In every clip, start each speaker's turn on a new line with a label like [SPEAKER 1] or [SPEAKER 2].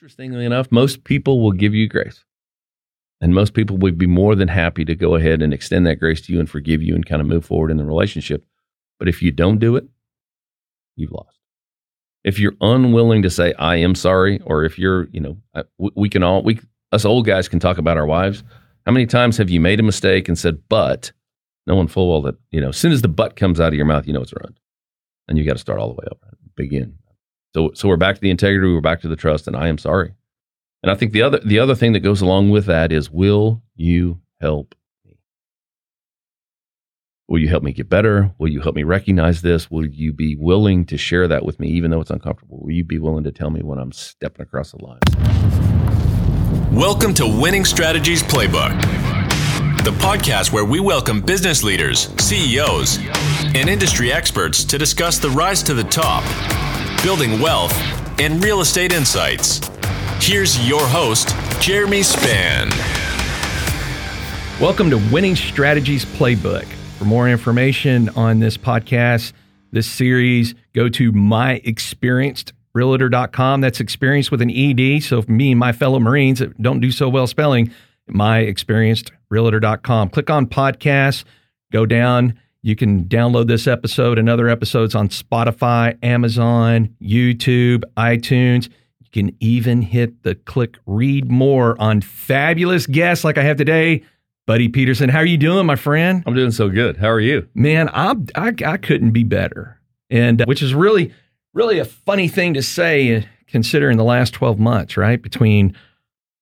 [SPEAKER 1] Interestingly enough, most people will give you grace. And most people would be more than happy to go ahead and extend that grace to you and forgive you and kind of move forward in the relationship. But if you don't do it, you've lost. If you're unwilling to say, I am sorry, or if you're, you know, uh, I- we, can all, we, us old guys can talk about our wives. How many times have you made a mistake and said, but, knowing full well that, you know, as soon as the but comes out of your mouth, you know it's ruined. And you got to start all the way over, begin. So, so we're back to the integrity, we're back to the trust, and I am sorry. And I think the other the other thing that goes along with that is will you help me? Will you help me get better? Will you help me recognize this? Will you be willing to share that with me even though it's uncomfortable? Will you be willing to tell me when I'm stepping across the line?
[SPEAKER 2] Welcome to Winning Strategies Playbook, the podcast where we welcome business leaders, CEOs, and industry experts to discuss the rise to the top, building wealth, and real estate insights. Here's your host, Jeremy Span.
[SPEAKER 3] Welcome to Winning Strategies Playbook. For more information on this podcast, this series, go to myexperiencedrealtor.com. That's experience with an ED. So, for me and my fellow Marines that don't do so well spelling, myexperiencedrealtor.com. Click on podcasts, go down. You can download this episode and other episodes on Spotify, Amazon, YouTube, iTunes. You can even hit the click read more on fabulous guests like I have today. Buddy Peterson, how are you doing, my friend?
[SPEAKER 1] I'm doing so good. How are you?
[SPEAKER 3] Man, I'm, I, I couldn't be better. And uh, which is really, really a funny thing to say uh, considering the last 12 months, right? Between,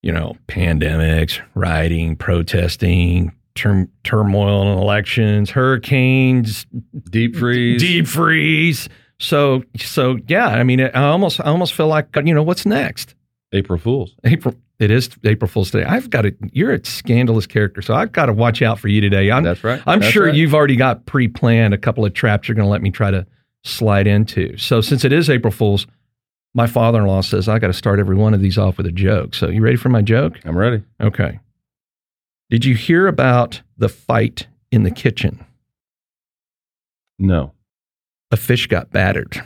[SPEAKER 3] you know, pandemics, rioting, protesting, term, turmoil in elections, hurricanes,
[SPEAKER 1] Deep freeze.
[SPEAKER 3] deep freeze. So, so yeah, I mean, I almost, I almost feel like, you know, what's next?
[SPEAKER 1] April Fools.
[SPEAKER 3] April. It is April Fool's Day. I've got to. You're a scandalous character, so I've got to watch out for you today. I'm,
[SPEAKER 1] That's right.
[SPEAKER 3] I'm
[SPEAKER 1] That's
[SPEAKER 3] sure
[SPEAKER 1] right.
[SPEAKER 3] you've already got pre-planned a couple of traps you're going to let me try to slide into. So since it is April Fool's, my father-in-law says I got to start every one of these off with a joke. So you ready for my joke?
[SPEAKER 1] I'm ready.
[SPEAKER 3] Okay. Did you hear about the fight in the kitchen?
[SPEAKER 1] No.
[SPEAKER 3] A fish got battered.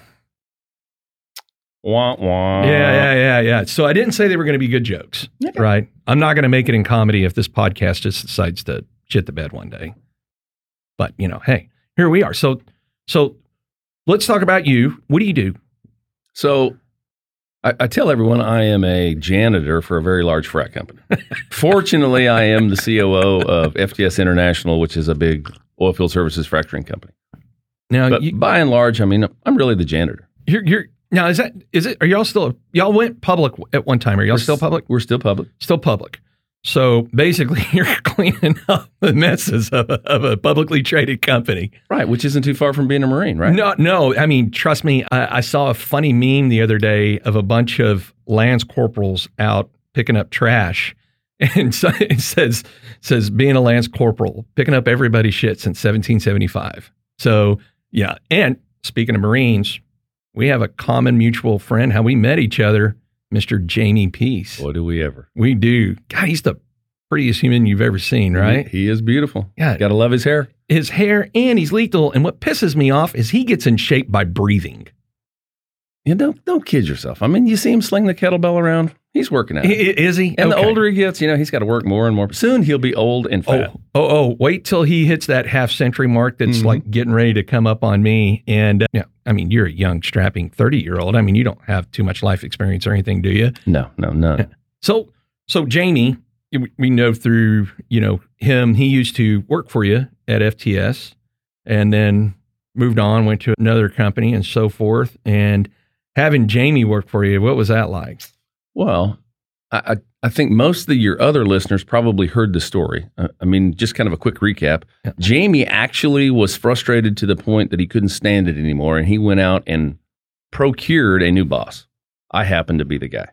[SPEAKER 1] Wah, wah.
[SPEAKER 3] Yeah, yeah, yeah, yeah. So I didn't say they were going to be good jokes, right? I'm not going to make it in comedy if this podcast just decides to shit the bed one day. But you know, hey, here we are. So, so let's talk about you. What do you do?
[SPEAKER 1] So I, I tell everyone I am a janitor for a very large frac company. Fortunately, I am the COO of FTS International, which is a big oilfield services fracturing company.
[SPEAKER 3] Now, you,
[SPEAKER 1] by and large, I mean, I'm really the janitor.
[SPEAKER 3] you're, you're now is that is it? Are y'all still y'all went public at one time? Are y'all
[SPEAKER 1] We're
[SPEAKER 3] still public?
[SPEAKER 1] We're still public.
[SPEAKER 3] Still public. So basically, you're cleaning up the messes of a, of a publicly traded company.
[SPEAKER 1] Right, which isn't too far from being a Marine, right?
[SPEAKER 3] No, no. I mean, trust me. I, I saw a funny meme the other day of a bunch of lance corporals out picking up trash, and so it says says being a lance corporal, picking up everybody's shit since 1775. So yeah. And speaking of Marines, we have a common mutual friend. How we met each other, Mister Jamie Peace.
[SPEAKER 1] What do we ever.
[SPEAKER 3] We do. God, he's the prettiest human you've ever seen, right?
[SPEAKER 1] He, he is beautiful.
[SPEAKER 3] Yeah.
[SPEAKER 1] Got to love his hair.
[SPEAKER 3] his hair and he's lethal. And what pisses me off is he gets in shape by breathing.
[SPEAKER 1] You don't, don't kid yourself. I mean, you see him sling the kettlebell around. He's working out.
[SPEAKER 3] Is he?
[SPEAKER 1] and the older he gets, you know, he's got to work more and more. Soon he'll be old and fat.
[SPEAKER 3] Oh, oh, oh! Wait till he hits that half century mark. That's
[SPEAKER 1] Mhm.
[SPEAKER 3] like getting ready to come up on me. And uh, yeah, I mean, you're a young, strapping thirty year old. I mean, you don't have too much life experience or anything, do you?
[SPEAKER 1] No, no, none.
[SPEAKER 3] So, so Jamie, we know through you know him. He used to work for you at FTS, and then moved on, went to another company, and so forth. And having Jamie work for you, what was that like?
[SPEAKER 1] Well, I, I, think most of your other listeners probably heard the story. Uh, I mean, just kind of a quick recap.
[SPEAKER 3] Yeah.
[SPEAKER 1] Jamie actually was frustrated to the point that he couldn't stand it anymore, and he went out and procured a new boss. I happen to be the guy.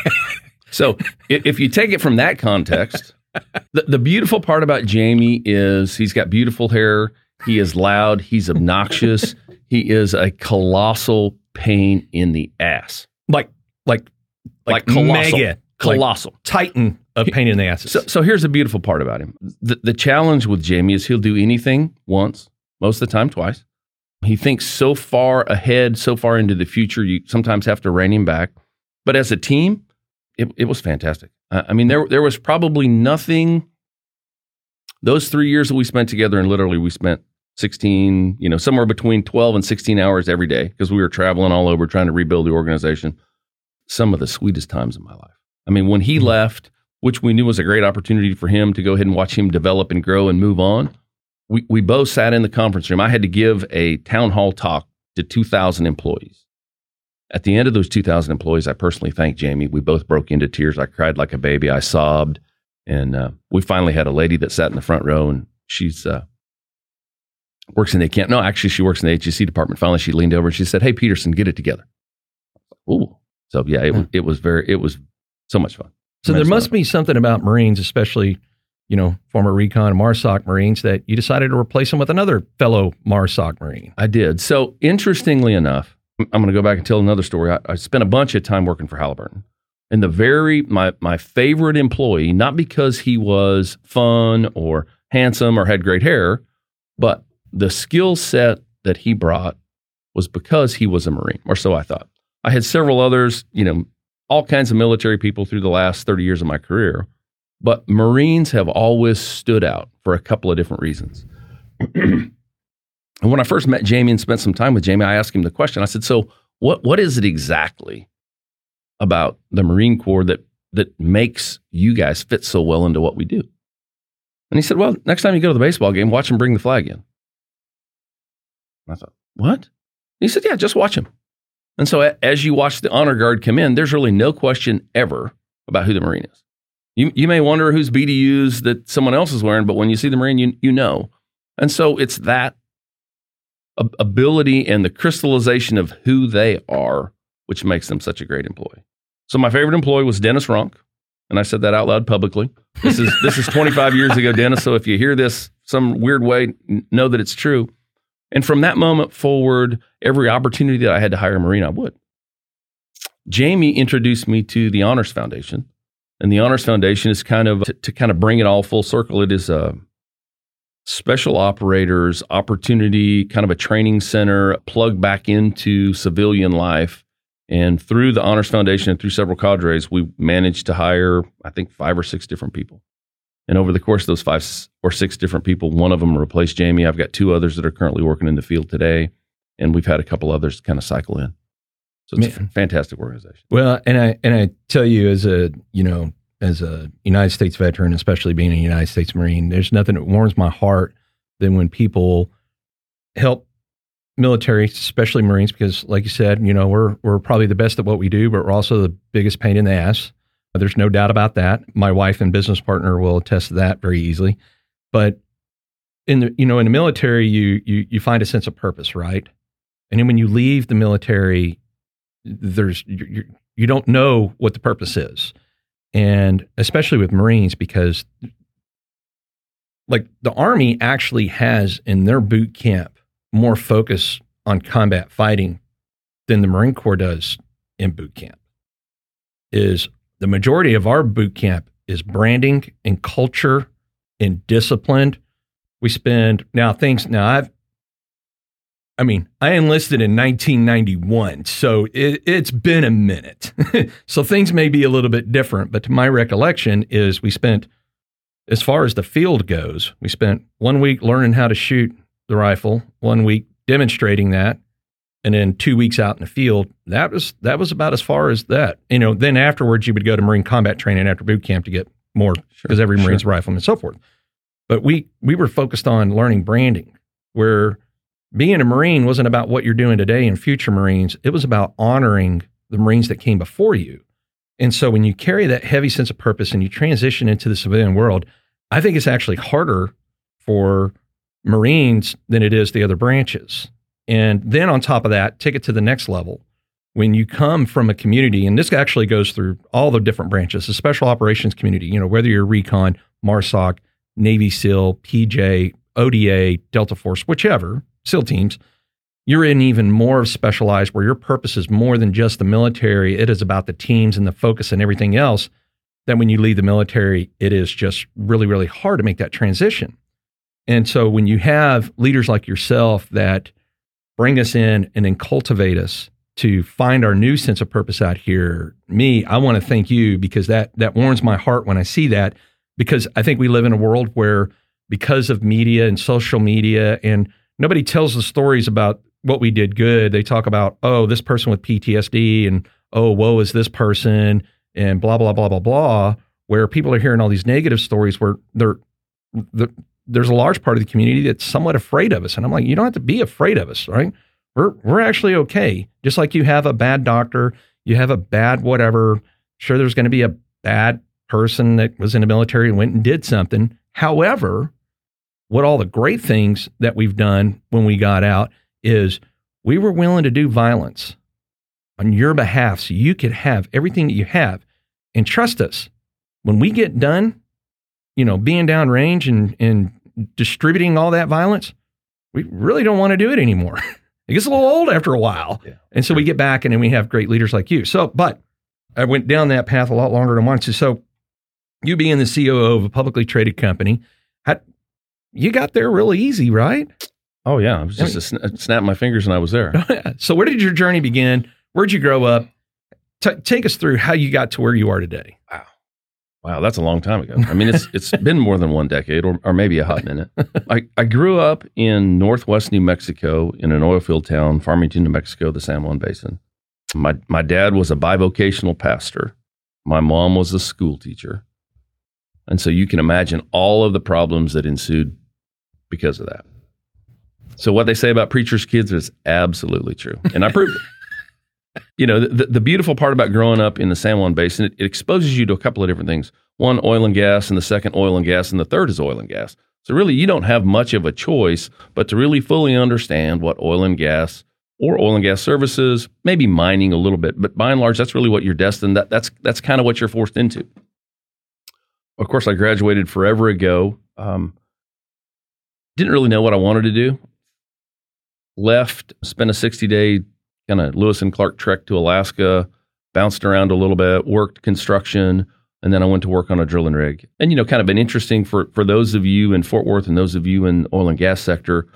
[SPEAKER 1] so if you take it from that context, the, the beautiful part about Jamie is he's got beautiful hair. He is loud. He's obnoxious. he is a colossal pain in the ass.
[SPEAKER 3] Like, like,
[SPEAKER 1] Like colossal.
[SPEAKER 3] mega, like
[SPEAKER 1] Colossal.
[SPEAKER 3] titan of pain in the asses.
[SPEAKER 1] So, so here's the beautiful part about him. The, the challenge with Jamie is he'll do anything once, most of the time twice. He thinks so far ahead, so far into the future, you sometimes have to rein him back. But as a team, it, it was fantastic. I I mean, there there was probably nothing. Those three years that we spent together, and literally we spent 16, you know, somewhere between 12 and 16 hours every day because we were traveling all over trying to rebuild the organization. Some of the sweetest times of my life. I mean, when he left, which we knew was a great opportunity for him to go ahead and watch him develop and grow and move on, we, we both sat in the conference room. I had to give a town hall talk to 2,000 employees. At the end of those 2,000 employees, I personally thanked Jamie. We both broke into tears. I cried like a baby. I sobbed. And uh, we finally had a lady that sat in the front row, and she's uh, works in the account. No, actually, she works in the HEC department. Finally, she leaned over and she said, "Hey, Peterson, get it together." Ooh, so yeah, it, hmm. was it was very, it was so much fun.
[SPEAKER 3] So there must
[SPEAKER 1] fun.
[SPEAKER 3] be something about Marines, especially, you know, former recon MARSOC Marines, that you decided to replace them with another fellow MARSOC Marine.
[SPEAKER 1] I did. So interestingly enough, I'm going to go back and tell another story. I, I spent a bunch of time working for Halliburton. And the very my my favorite employee, not because he was fun or handsome or had great hair, but the skill set that he brought was because he was a Marine, or so I thought. I had several others, you know, all kinds of military people through the last 30 years of my career, but Marines have always stood out for a couple of different reasons. and when I first met Jamie and spent some time with Jamie, I asked him the question. I said, "So, what what is it exactly about the Marine Corps that that makes you guys fit so well into what we do?" And he said, "Well, next time you go to the baseball game, watch them bring the flag in." I thought, "What?" He said, "Yeah, just watch him." And so, as you watch the honor guard come in, there's really no question ever about who the Marine is. You you may wonder whose BDUs that someone else is wearing, but when you see the Marine, you you know. And so, it's that ability and the crystallization of who they are, which makes them such a great employee. So my favorite employee was Dennis Runk, and I said that out loud publicly. This is this is 25 years ago, Dennis. So if you hear this some weird way, know that it's true. And from that moment forward, every opportunity that I had to hire a Marine, I would. Jamie introduced me to the Honors Foundation, and the Honors Foundation is kind of to, to kind of bring it all full circle. It is a special operators opportunity, kind of a training center, plug back into civilian life. And through the Honors Foundation and through several cadres, we managed to hire, I think, five or six different people. And over the course of those five or six different people, one of them replaced Jamie. I've got two others that are currently working in the field today, and we've had a couple others kind of cycle in. So it's a fantastic organization.
[SPEAKER 3] Well, and I and I tell you, as a you know, as a United States veteran, especially being a United States Marine, there's nothing that warms my heart than when people help military, especially Marines, because like you said, you know, we're we're probably the best at what we do, but we're also the biggest pain in the ass. Uh, there's no doubt about that. My wife and business partner will attest to that very easily. But in the you know in the military, you you you find a sense of purpose, right? And then when you leave the military, there's you, you, you don't know what the purpose is, and especially with Marines because like the Army actually has in their boot camp more focus on combat fighting than the Marine Corps does in boot camp. Is the majority of our boot camp is branding and culture and discipline. We spend now things now I've I mean, I enlisted in 1991, so it, it's been a minute. so things may be a little bit different, but to my recollection is we spent as far as the field goes, we spent one week learning how to shoot the rifle, one week demonstrating that, and then two weeks out in the field. That was that was about as far as that. You know, then afterwards you would go to Marine combat training after boot camp to get more because every Marine's a rifleman and so forth. But we we were focused on learning branding, where being a Marine wasn't about what you're doing today and future Marines. It was about honoring the Marines that came before you. And so when you carry that heavy sense of purpose and you transition into the civilian world, I think it's actually harder for Marines than it is the other branches. And then on top of that, take it to the next level. When you come from a community, and this actually goes through all the different branches, the special operations community, you know, whether you're recon, MARSOC, Navy SEAL, PJ, ODA, Delta Force, whichever, SEAL teams, you're in even more of specialized where your purpose is more than just the military. It is about the teams and the focus and everything else. Then when you leave the military, it is just really, really hard to make that transition. And so when you have leaders like yourself that bring us in and then cultivate us to find our new sense of purpose out here. Me, I want to thank you because that that warms my heart when I see that because I think we live in a world where because of media and social media and nobody tells the stories about what we did good. They talk about, oh, this person with PTSD and oh, woe is this person and blah blah blah blah blah. Where people are hearing all these negative stories where they're, they're there's a large part of the community that's somewhat afraid of us. And I'm like, you don't have to be afraid of us, right? We're we're actually okay. Just like you have a bad doctor, you have a bad whatever. Sure, there's going to be a bad person that was in the military and went and did something. However, what all the great things that we've done when we got out is we were willing to do violence on your behalf so you could have everything that you have. And trust us, when we get done, you know, being downrange and, and distributing all that violence, we really don't want to do it anymore. it gets a little old after a while. Yeah. And so we get back and then we have great leaders like you. So, but I went down that path a lot longer than once. So, you being the COO of a publicly traded company, had, you got there really easy, right?
[SPEAKER 1] Oh, yeah. I was just I mean, a snap my fingers and I was there.
[SPEAKER 3] so, where did your journey begin? Where'd you grow up? T- take us through how you got to where you are today.
[SPEAKER 1] Wow. Wow, that's a long time ago. I mean, it's it's been more than one decade, or, or maybe a hot minute. I, I grew up in northwest New Mexico in an oil field town, Farmington, New Mexico, the San Juan Basin. My my dad was a bivocational pastor. My mom was a school teacher, and so you can imagine all of the problems that ensued because of that. So what they say about preachers' kids is absolutely true, and I proved it you know, the, the beautiful part about growing up in the San Juan Basin, it, it, exposes you to a couple of different things. One, oil and gas, and the second, oil and gas, and the third is oil and gas. So really, you don't have much of a choice, but to really fully understand what oil and gas or oil and gas services, maybe mining a little bit, but by and large, that's really what you're destined. That, that's that's kind of what you're forced into. Of course, I graduated forever ago. Um, didn't really know what I wanted to do. Left, spent a 60 day kind of Lewis and Clark trek to Alaska, bounced around a little bit, worked construction, and then I went to work on a drilling rig. And you know, kind of been interesting for for those of you in Fort Worth and those of you in oil and gas sector.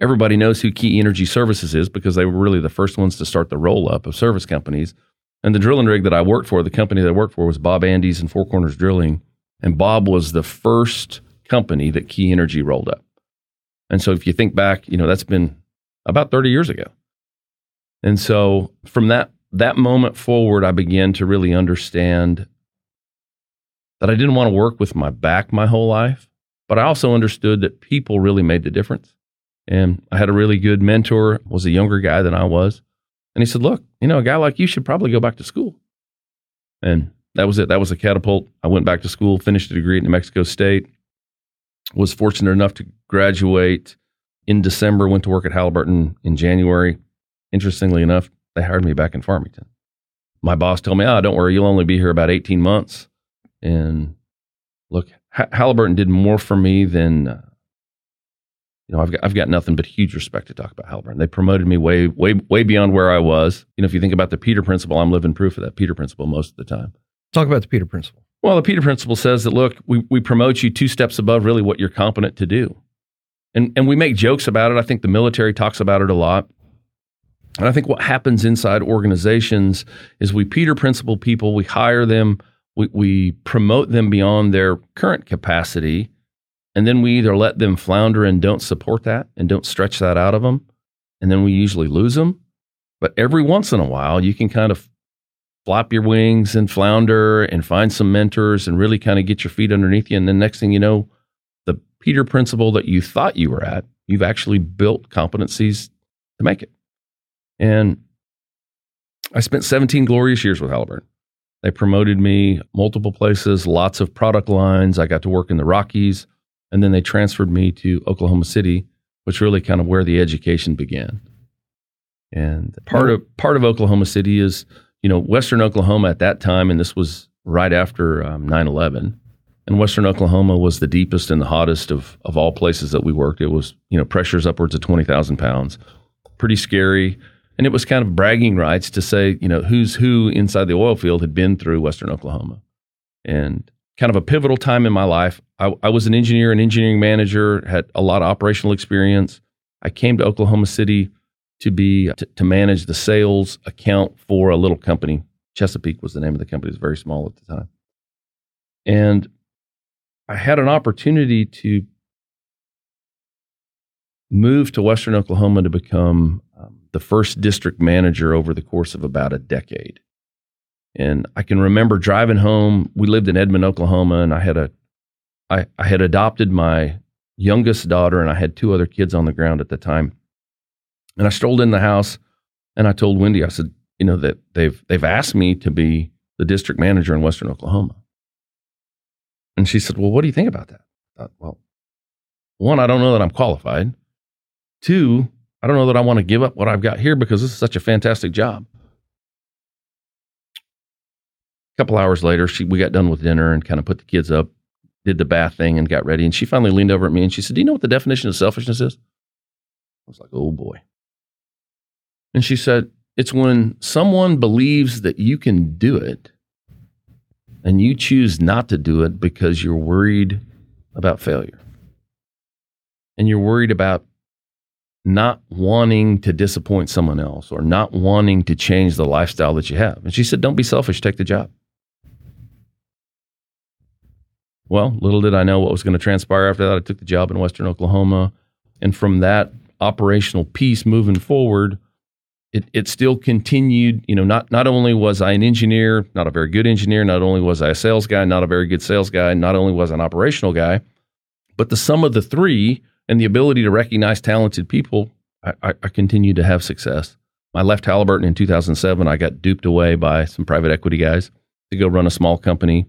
[SPEAKER 1] Everybody knows who Key Energy Services is because they were really the first ones to start the roll up of service companies. And the drilling rig that I worked for, the company that I worked for was Bob Andes and Four Corners Drilling. And Bob was the first company that Key Energy rolled up. And so if you think back, you know, that's been about 30 years ago. And so from that that moment forward, I began to really understand that I didn't want to work with my back my whole life, but I also understood that people really made the difference. And I had a really good mentor, was a younger guy than I was. And he said, Look, you know, a guy like you should probably go back to school. And that was it. That was a catapult. I went back to school, finished a degree at New Mexico State, was fortunate enough to graduate in December, went to work at Halliburton in January. Interestingly enough, they hired me back in Farmington. My boss told me, "Ah, oh, don't worry, you'll only be here about 18 months." And look, Halliburton did more for me than uh, you know. I've got I've got nothing but huge respect to talk about Halliburton. They promoted me way way way beyond where I was. You know, if you think about the Peter Principle, I'm living proof of that Peter Principle most of the time.
[SPEAKER 3] Talk about the Peter Principle.
[SPEAKER 1] Well, the Peter Principle says that look, we we promote you two steps above really what you're competent to do, and and we make jokes about it. I think the military talks about it a lot. And I think what happens inside organizations is we Peter Principle people, we hire them, we, we promote them beyond their current capacity, and then we either let them flounder and don't support that and don't stretch that out of them, and then we usually lose them. But every once in a while, you can kind of flop your wings and flounder and find some mentors and really kind of get your feet underneath you. And then next thing you know, the Peter Principle that you thought you were at, you've actually built competencies to make it. And I spent 17 glorious years with Halliburton. They promoted me multiple places, lots of product lines. I got to work in the Rockies, and then they transferred me to Oklahoma City, which really kind of where the education began. And part of part of Oklahoma City is, you know, Western Oklahoma at that time, and this was right after um, 9/11. And Western Oklahoma was the deepest and the hottest of of all places that we worked. It was, you know, pressures upwards of 20,000 pounds. Pretty scary. And it was kind of bragging rights to say, you know, who's who inside the oil field had been through Western Oklahoma. And kind of a pivotal time in my life. I, I was an engineer, an engineering manager, had a lot of operational experience. I came to Oklahoma City to be to, to manage the sales account for a little company. Chesapeake was the name of the company. It was very small at the time. And I had an opportunity to move to Western Oklahoma to become the first district manager over the course of about a decade. And I can remember driving home. We lived in Edmond, Oklahoma, and I had a, I, I had adopted my youngest daughter, and I had two other kids on the ground at the time. And I strolled in the house, and I told Wendy, I said, you know, that they've they've asked me to be the district manager in Western Oklahoma. And she said, Well, what do you think about that? I thought, well, one, I don't know that I'm qualified. Two, I don't know that I want to give up what I've got here because this is such a fantastic job. A couple hours later, she, we got done with dinner and kind of put the kids up, did the bath thing, and got ready. And she finally leaned over at me and she said, Do you know what the definition of selfishness is? I was like, Oh boy. And she said, It's when someone believes that you can do it and you choose not to do it because you're worried about failure. And you're worried about not wanting to disappoint someone else or not wanting to change the lifestyle that you have. And she said, Don't be selfish, take the job. Well, little did I know what was going to transpire after that. I took the job in Western Oklahoma. And from that operational piece moving forward, it, it still continued. You know, not, not only was I an engineer, not a very good engineer, not only was I a sales guy, not a very good sales guy, not only was I an operational guy, but the sum of the three and the ability to recognize talented people, I, I, continued to have success. I left Halliburton in 2007. I got duped away by some private equity guys to go run a small company.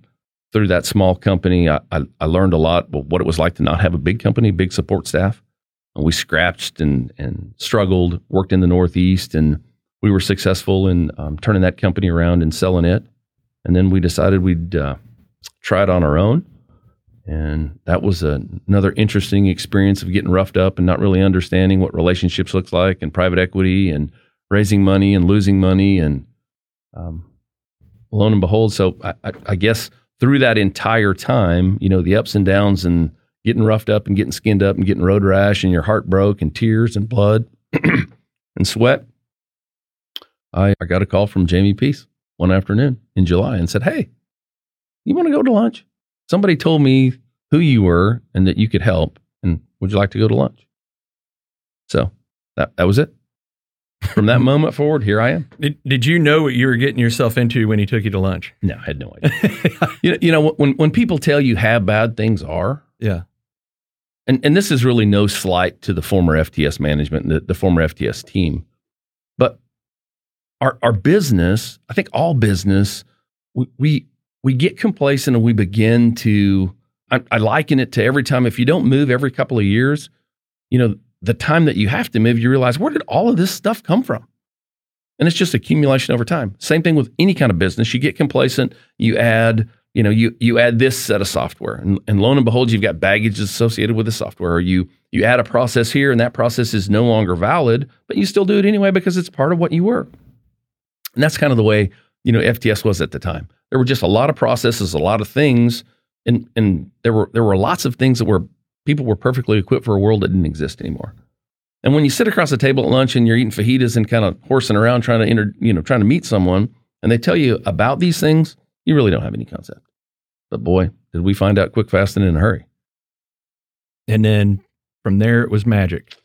[SPEAKER 1] Through that small company, I, I, I learned a lot about what it was like to not have a big company, big support staff. And we scratched and, and struggled, worked in the Northeast, and we were successful in um, turning that company around and selling it. And then we decided we'd uh, try it on our own. And that was a, another interesting experience of getting roughed up and not really understanding what relationships looks like and private equity and raising money and losing money. And um, lo and behold, so I, I, I guess through that entire time, you know, the ups and downs and getting roughed up and getting skinned up and getting road rash and your heart broke and tears and blood and sweat. I, I got a call from Jamie Peace one afternoon in July and said, Hey, you want to go to lunch? Somebody told me who you were and that you could help. And would you like to go to lunch? So that, that was it. From that moment forward, here I am.
[SPEAKER 3] Did, did you know what you were getting yourself into when he took you to lunch?
[SPEAKER 1] No, I had no idea. you, know, you know, when, when people tell you how bad things are,
[SPEAKER 3] Yeah.
[SPEAKER 1] and, and this is really no slight to the former FTS management, the, the former FTS team, but our, our business, I think all business, we, we, we get complacent and we begin to, I, I liken it to every time, if you don't move every couple of years, you know, the time that you have to move, you realize where did all of this stuff come from? And it's just accumulation over time. Same thing with any kind of business. You get complacent, you add, you know, you you add this set of software, and, and lo and behold, you've got baggage associated with the software. Or you you add a process here, and that process is no longer valid, but you still do it anyway because it's part of what you were. And that's kind of the way you know FTS was at the time. There were just a lot of processes, a lot of things, and and there were there were lots of things that were people were perfectly equipped for a world that didn't exist anymore. And when you sit across the table at lunch and you're eating fajitas and kind of horsing around trying to inter, you know trying to meet someone, and they tell you about these things, you really don't have any concept. But boy, did we find out quick, fast, and in a hurry.
[SPEAKER 3] And then from there, it was magic.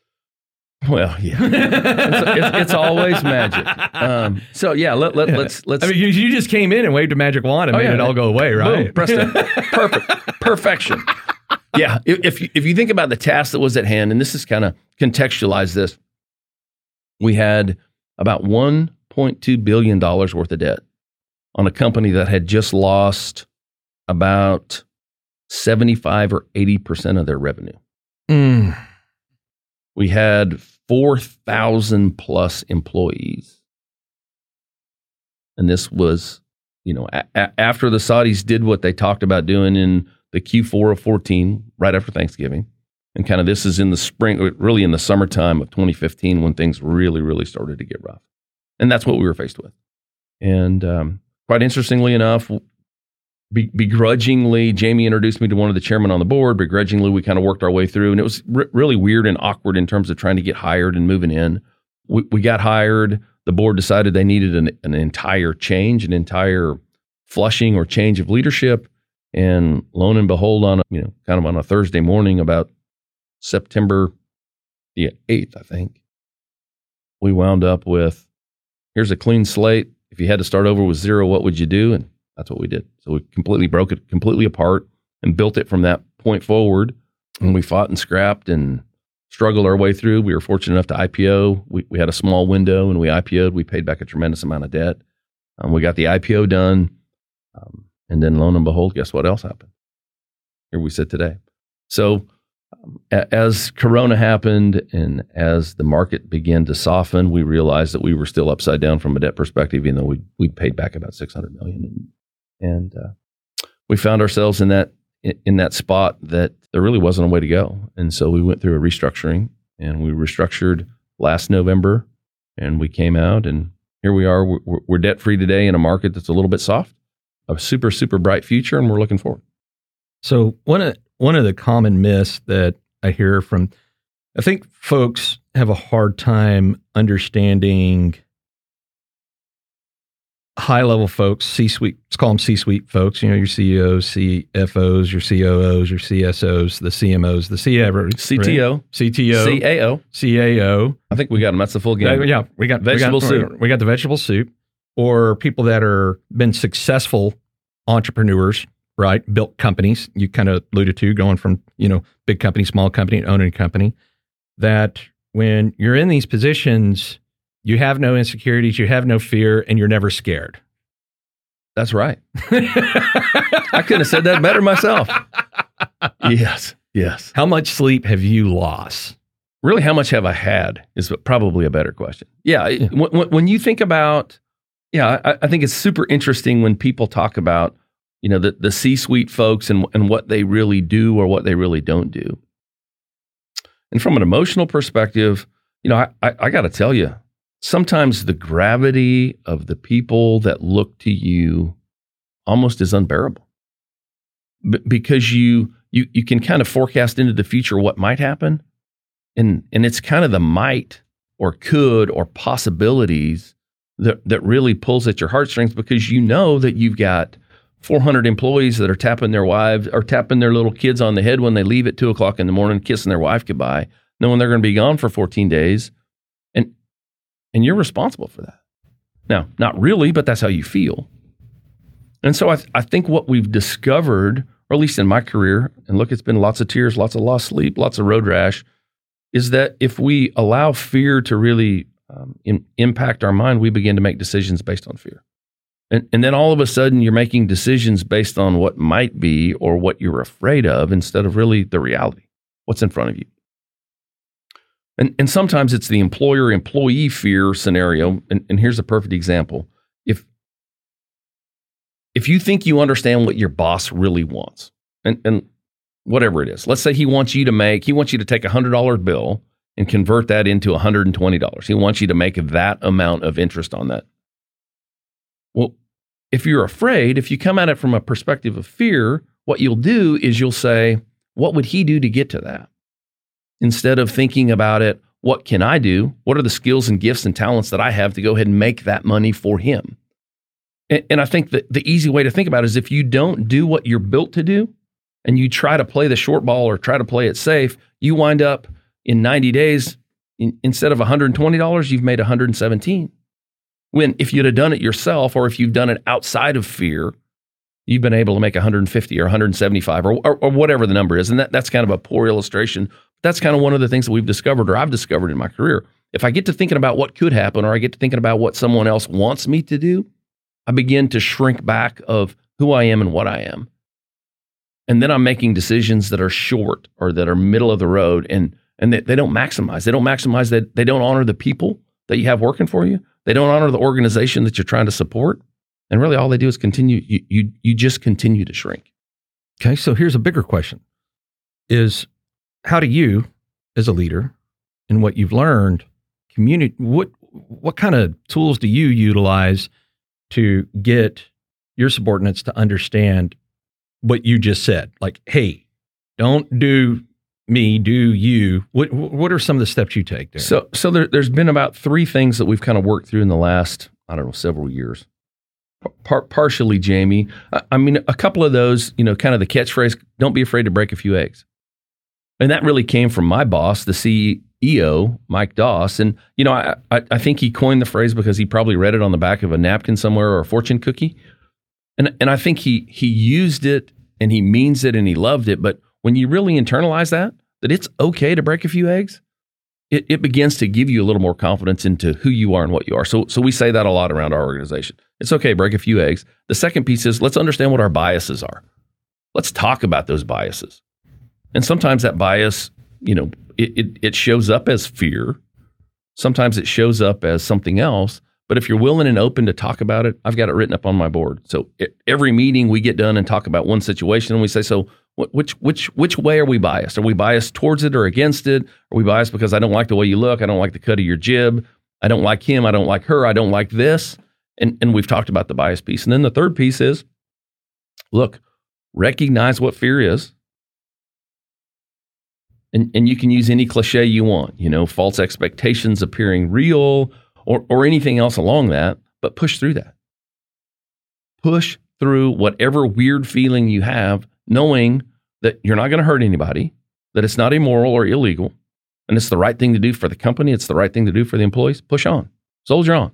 [SPEAKER 1] Well, yeah, it's, it's, it's always magic. Um, so yeah, let, let, let's let's.
[SPEAKER 3] I mean, you, you just came in and waved a magic wand and
[SPEAKER 1] Oh,
[SPEAKER 3] made
[SPEAKER 1] yeah.
[SPEAKER 3] it all go away, right?
[SPEAKER 1] Boom. Perfect. Perfection. Yeah. If, if you, if you think about the task that was at hand, and this is kind of contextualize this, we had about $1.2 billion worth of debt on a company that had just lost about 75 or 80% of their revenue.
[SPEAKER 3] Mm.
[SPEAKER 1] We had 4,000 plus employees. And this was, you know, a- a- after the Saudis did what they talked about doing in the Q4 of 14, right after Thanksgiving. And kind of this is in the spring, really in the summertime of 2015 when things really, really started to get rough. And that's what we were faced with. And um, quite interestingly enough, begrudgingly, Jamie introduced me to one of the chairmen on the board. Begrudgingly, we kind of worked our way through, and it was really weird and awkward in terms of trying to get hired and moving in. we, we got hired. The board decided they needed an, an entire change, an entire flushing or change of leadership. And lo and behold, on a, you know, kind of on a Thursday morning, about September the eighth, I think, we wound up with here's a clean slate. If you had to start over with zero, what would you do? And that's what we did. So we completely broke it completely apart and built it from that point forward. And we fought and scrapped and struggled our way through. We were fortunate enough to IPO. We, we had a small window and we IPO'd. We paid back a tremendous amount of debt. Um, we got the IPO done. Um, and then lo and behold, guess what else happened? Here we sit today. So um, a- as Corona happened and as the market began to soften, we realized that we were still upside down from a debt perspective, even though we we paid back about six hundred million, and, and uh, we found ourselves in that in that spot that there really wasn't a way to go, and so we went through a restructuring, and we restructured last November, and we came out, and here we are. We're, we're debt free today in a market that's a little bit soft, a super super bright future, and we're looking forward.
[SPEAKER 3] So one of one of the common myths that I hear from, I think folks have a hard time understanding high level folks, C suite, let's call them C suite folks, you know, your CEOs, CFOs, your COOs, your CSOs, the CMOs, the CFO,
[SPEAKER 1] CTO,
[SPEAKER 3] right? CTO,
[SPEAKER 1] CAO.
[SPEAKER 3] CAO.
[SPEAKER 1] I think we got them. That's the full game.
[SPEAKER 3] Yeah, yeah, we got
[SPEAKER 1] Vegetable
[SPEAKER 3] we got,
[SPEAKER 1] soup.
[SPEAKER 3] We got the vegetable soup, or people that are been successful entrepreneurs, right? Built companies. You kind of alluded to going from you know big company, small company, owning a company. That when you're in these positions, you have no insecurities, you have no fear, and you're never scared.
[SPEAKER 1] That's right. I couldn't have said that better myself. Yes, yes.
[SPEAKER 3] How much sleep have you lost?
[SPEAKER 1] Really, how much have I had is probably a better question. Yeah,
[SPEAKER 3] Yeah.
[SPEAKER 1] When, when- you think about, yeah, I, I think it's super interesting when people talk about, you know, the, the C-suite folks and and what they really do or what they really don't do. And from an emotional perspective, you know, I, I, I got to tell you, sometimes the gravity of the people that look to you almost is unbearable. B- because you you you can kind of forecast into the future what might happen and and it's kind of the might or could or possibilities that that really pulls at your heartstrings because you know that you've got 400 employees that are tapping their wives or tapping their little kids on the head when they leave at two o'clock in the morning, kissing their wife goodbye, knowing they're going to be gone for 14 days, and you're responsible for that. Now, not really, but that's how you feel. And so I, th- I think what we've discovered, or at least in my career, and look, it's been lots of tears, lots of lost sleep, lots of road rash, is that if we allow fear to really um, im- impact our mind, we begin to make decisions based on fear. And, and then all of a sudden, you're making decisions based on what might be or what you're afraid of instead of really the reality, what's in front of you. And, and sometimes it's the employer employee fear scenario. And, and here's a perfect example. If, if you think you understand what your boss really wants, and, and whatever it is, let's say he wants you to make, he wants you to take a $100 bill and convert that into $120. He wants you to make that amount of interest on that. Well, if you're afraid, if you come at it from a perspective of fear, what you'll do is you'll say, what would he do to get to that? Instead of thinking about it, what can I do? What are the skills and gifts and talents that I have to go ahead and make that money for him? And, and I think that the easy way to think about it is if you don't do what you're built to do and you try to play the short ball or try to play it safe, you wind up in 90 days, in, instead of $120, you've made 117 when if you'd have done it yourself or if you've done it outside of fear you've been able to make 150 or 175 or, or, or whatever the number is and that, that's kind of a poor illustration that's kind of one of the things that we've discovered or i've discovered in my career. If i get to thinking about what could happen or i get to thinking about what someone else wants me to do i begin to shrink back of who i am and what i am. And then i'm making decisions that are short or that are middle of the road and and they, they don't maximize. They don't maximize that they don't honor the people that you have working for you. They don't honor the organization that you're trying to support. And really all they do is continue you you, you just continue to shrink.
[SPEAKER 3] Okay, so here's a bigger question: Is how do you, as a leader, and what you've learned, communicate? What what kind of tools do you utilize to get your subordinates to understand what you just said? Like, hey, don't do me, do you? What What are some of the steps you take there?
[SPEAKER 1] So, so there, there's been about three things that we've kind of worked through in the last, I don't know, several years. Par- partially, Jamie. I, I mean, a couple of those, you know, kind of the catchphrase, "Don't be afraid to break a few eggs," and that really came from my boss, the CEO, Mike Doss. And you know, I, I, I think he coined the phrase because he probably read it on the back of a napkin somewhere or a fortune cookie, and and I think he he used it and he means it and he loved it. But when you really internalize that, that it's okay to break a few eggs, it, it begins to give you a little more confidence into who you are and what you are. So, so we say that a lot around our organization. It's okay, break a few eggs. The second piece is let's understand what our biases are. Let's talk about those biases. And sometimes that bias, you know, it, it, it shows up as fear. Sometimes it shows up as something else. But if you're willing and open to talk about it, I've got it written up on my board. So every meeting we get done and talk about one situation, and we say, so which which which way are we biased? Are we biased towards it or against it? Are we biased because I don't like the way you look? I don't like the cut of your jib. I don't like him. I don't like her. I don't like this. And and we've talked about the bias piece. And then the third piece is, look, recognize what fear is. And and you can use any cliche you want. You know, false expectations appearing real, or or anything else along that. But push through that. Push through whatever weird feeling you have knowing that you're not going to hurt anybody, that it's not immoral or illegal, and it's the right thing to do for the company, it's the right thing to do for the employees, push on. Soldier on.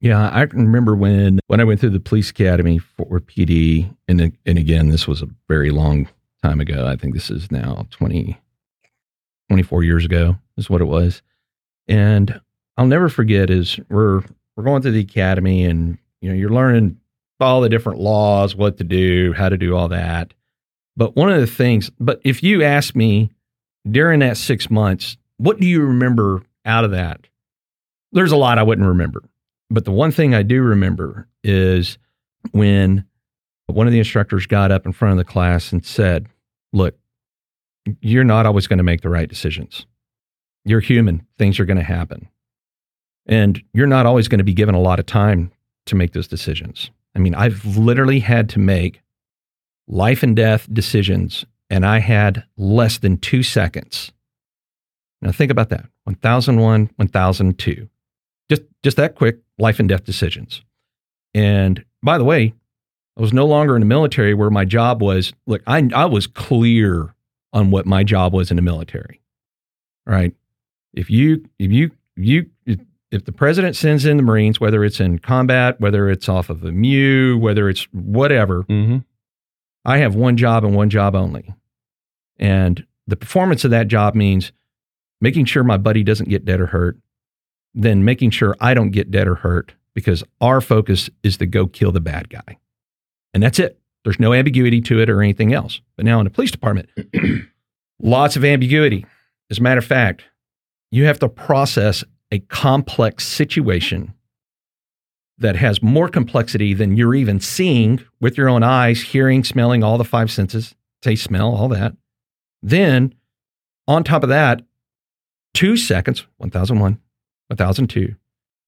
[SPEAKER 3] Yeah, I can remember when when I went through the police academy for PD, and and again, this was a very long time ago. I think this is now 20, 24 years ago is what it was. And I'll never forget is we're we're going to the academy, and you know you're learning all the different laws, what to do, how to do all that. But one of the things, but if you ask me during that six months, what do you remember out of that? There's a lot I wouldn't remember. But the one thing I do remember is when one of the instructors got up in front of the class and said, Look, you're not always going to make the right decisions. You're human, things are going to happen. And you're not always going to be given a lot of time to make those decisions. I mean, I've literally had to make life and death decisions, and I had less than two seconds. Now think about that 1001, 1002. Just, just that quick life and death decisions. And by the way, I was no longer in the military where my job was look, I, I was clear on what my job was in the military. Right. If you, if you, you, if the president sends in the Marines, whether it's in combat, whether it's off of a MEU, whether it's whatever,
[SPEAKER 1] mm-hmm.
[SPEAKER 3] I have one job and one job only. And the performance of that job means making sure my buddy doesn't get dead or hurt, then making sure I don't get dead or hurt because our focus is to go kill the bad guy. And that's it. There's no ambiguity to it or anything else. But now in the police department, lots of ambiguity. As a matter of fact, you have to process a complex situation that has more complexity than you're even seeing with your own eyes, hearing, smelling, all the five senses, taste, smell, all that. Then, on top of that, two seconds, 1001, 1002,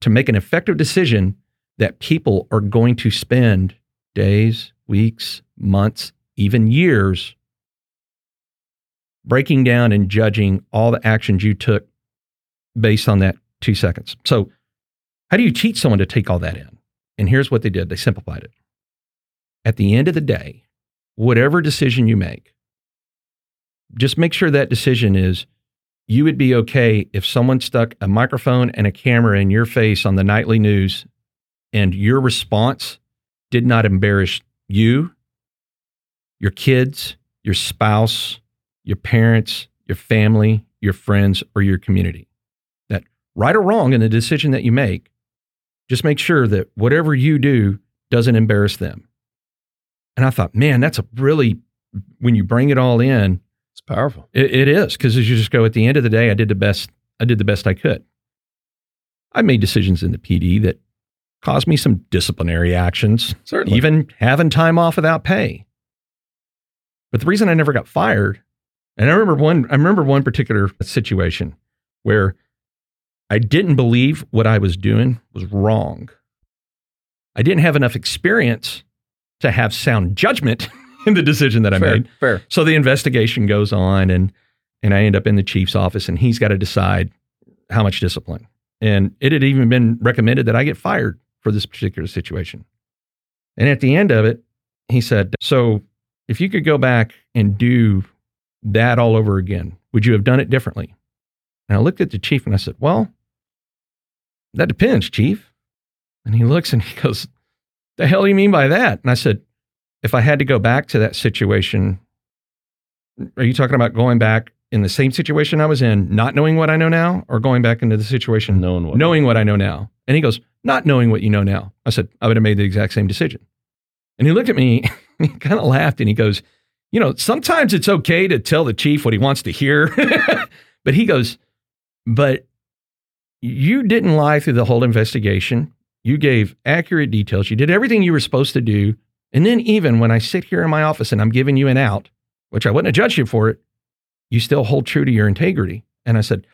[SPEAKER 3] to make an effective decision that people are going to spend days, weeks, months, even years breaking down and judging all the actions you took based on that two seconds. So, how do you teach someone to take all that in? And here's what they did they simplified it. At the end of the day, whatever decision you make, just make sure that decision is you would be okay if someone stuck a microphone and a camera in your face on the nightly news and your response did not embarrass you, your kids, your spouse, your parents, your family, your friends, or your community That right or wrong in the decision that you make, just make sure that whatever you do doesn't embarrass them. And I thought, man, that's a really, when you bring it all in,
[SPEAKER 1] it's powerful.
[SPEAKER 3] it, it is because as you just go at the end of the day, I did the best. I did the best I could. I made decisions in the PD that caused me some disciplinary actions,
[SPEAKER 1] Certainly.
[SPEAKER 3] even having time off without pay. But the reason I never got fired, and I remember one, I remember one particular situation where I didn't believe what I was doing was wrong. I didn't have enough experience to have sound judgment in the decision that I
[SPEAKER 1] fair,
[SPEAKER 3] made.
[SPEAKER 1] fair.
[SPEAKER 3] So the investigation goes on, and and I end up in the chief's office, and he's got to decide how much discipline. And it had even been recommended that I get fired for this particular situation. And at the end of it, he said, "So if you could go back and do that all over again, would you have done it differently?" And I looked at the chief and I said, "Well, that depends, chief." And he looks and he goes, "The hell do you mean by that?" And I said, "If I had to go back to that situation, are you talking about going back in the same situation I was in, not knowing what I know now, or going back into the situation
[SPEAKER 1] Knowing what
[SPEAKER 3] knowing what I know now?" And he goes, "Not knowing what you know now." I said, "I would have made the exact same decision." And he looked at me, he kind of laughed, and he goes, "You know, sometimes it's okay to tell the chief what he wants to hear." but he goes, "But you didn't lie through the whole investigation. You gave accurate details. You did everything you were supposed to do. And then, even when I sit here in my office and I'm giving you an out, which I wouldn't have judged you for it, you still hold true to your integrity. And I said,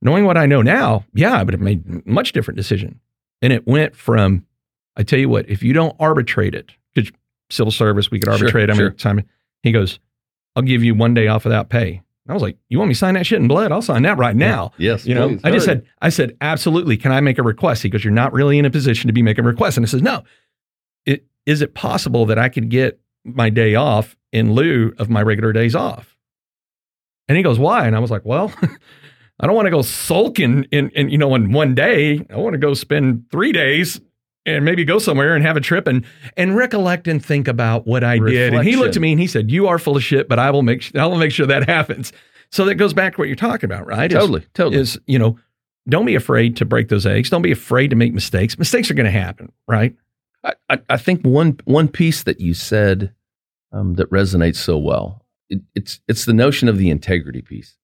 [SPEAKER 3] knowing what I know now, yeah, I would have made a much different decision. And it went from, I tell you what, if you don't arbitrate it, because civil service, we could
[SPEAKER 1] Sure,
[SPEAKER 3] arbitrate. I mean,
[SPEAKER 1] sure.
[SPEAKER 3] time. He goes, I'll give you one day off without pay. I was like, you want me to sign that shit in blood? I'll sign that right now.
[SPEAKER 1] Yes,
[SPEAKER 3] You know,
[SPEAKER 1] please.
[SPEAKER 3] I just said, I said, absolutely. Can I make a request? He goes, you're not really in a position to be making requests. And I says, no. It, is it possible that I could get my day off in lieu of my regular days off? And he goes, why? And I was like, well, I don't want to go sulking in, in, you know, in one day. I want to go spend three days and maybe go somewhere and have a trip and and recollect and think about what I did. And he looked at me and he said, "You are full of shit, but I will make I will make sure that happens." So that goes back to what you're talking about, right? Is-
[SPEAKER 1] totally, totally.
[SPEAKER 3] is you know don't be afraid to break those eggs don't be afraid to make mistakes mistakes are going to happen right
[SPEAKER 1] I, I, I think one one piece that you said um, that resonates so well it, it's it's the notion of the integrity piece,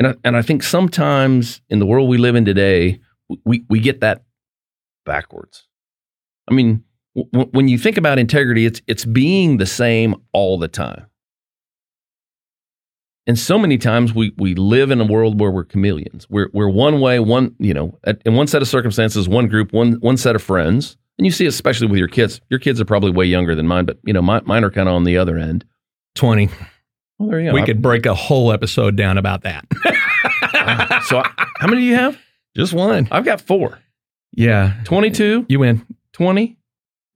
[SPEAKER 1] and I, and I think sometimes in the world we live in today we we get that backwards. I mean, w- when you think about integrity, it's it's being the same all the time. And so many times we we live in a world where we're chameleons. We're we're one way, one you know, in one set of circumstances, one group, one one set of friends, and you see, especially with your kids. Your kids are probably way younger than mine, but you know, my, mine are kind of on the other end.
[SPEAKER 3] 20
[SPEAKER 1] Well, there you go.
[SPEAKER 3] we could break a whole episode down about that
[SPEAKER 1] I- so, I- how many do you have?
[SPEAKER 3] just one
[SPEAKER 1] I've got four
[SPEAKER 3] yeah
[SPEAKER 1] 22,
[SPEAKER 3] you win
[SPEAKER 1] 20,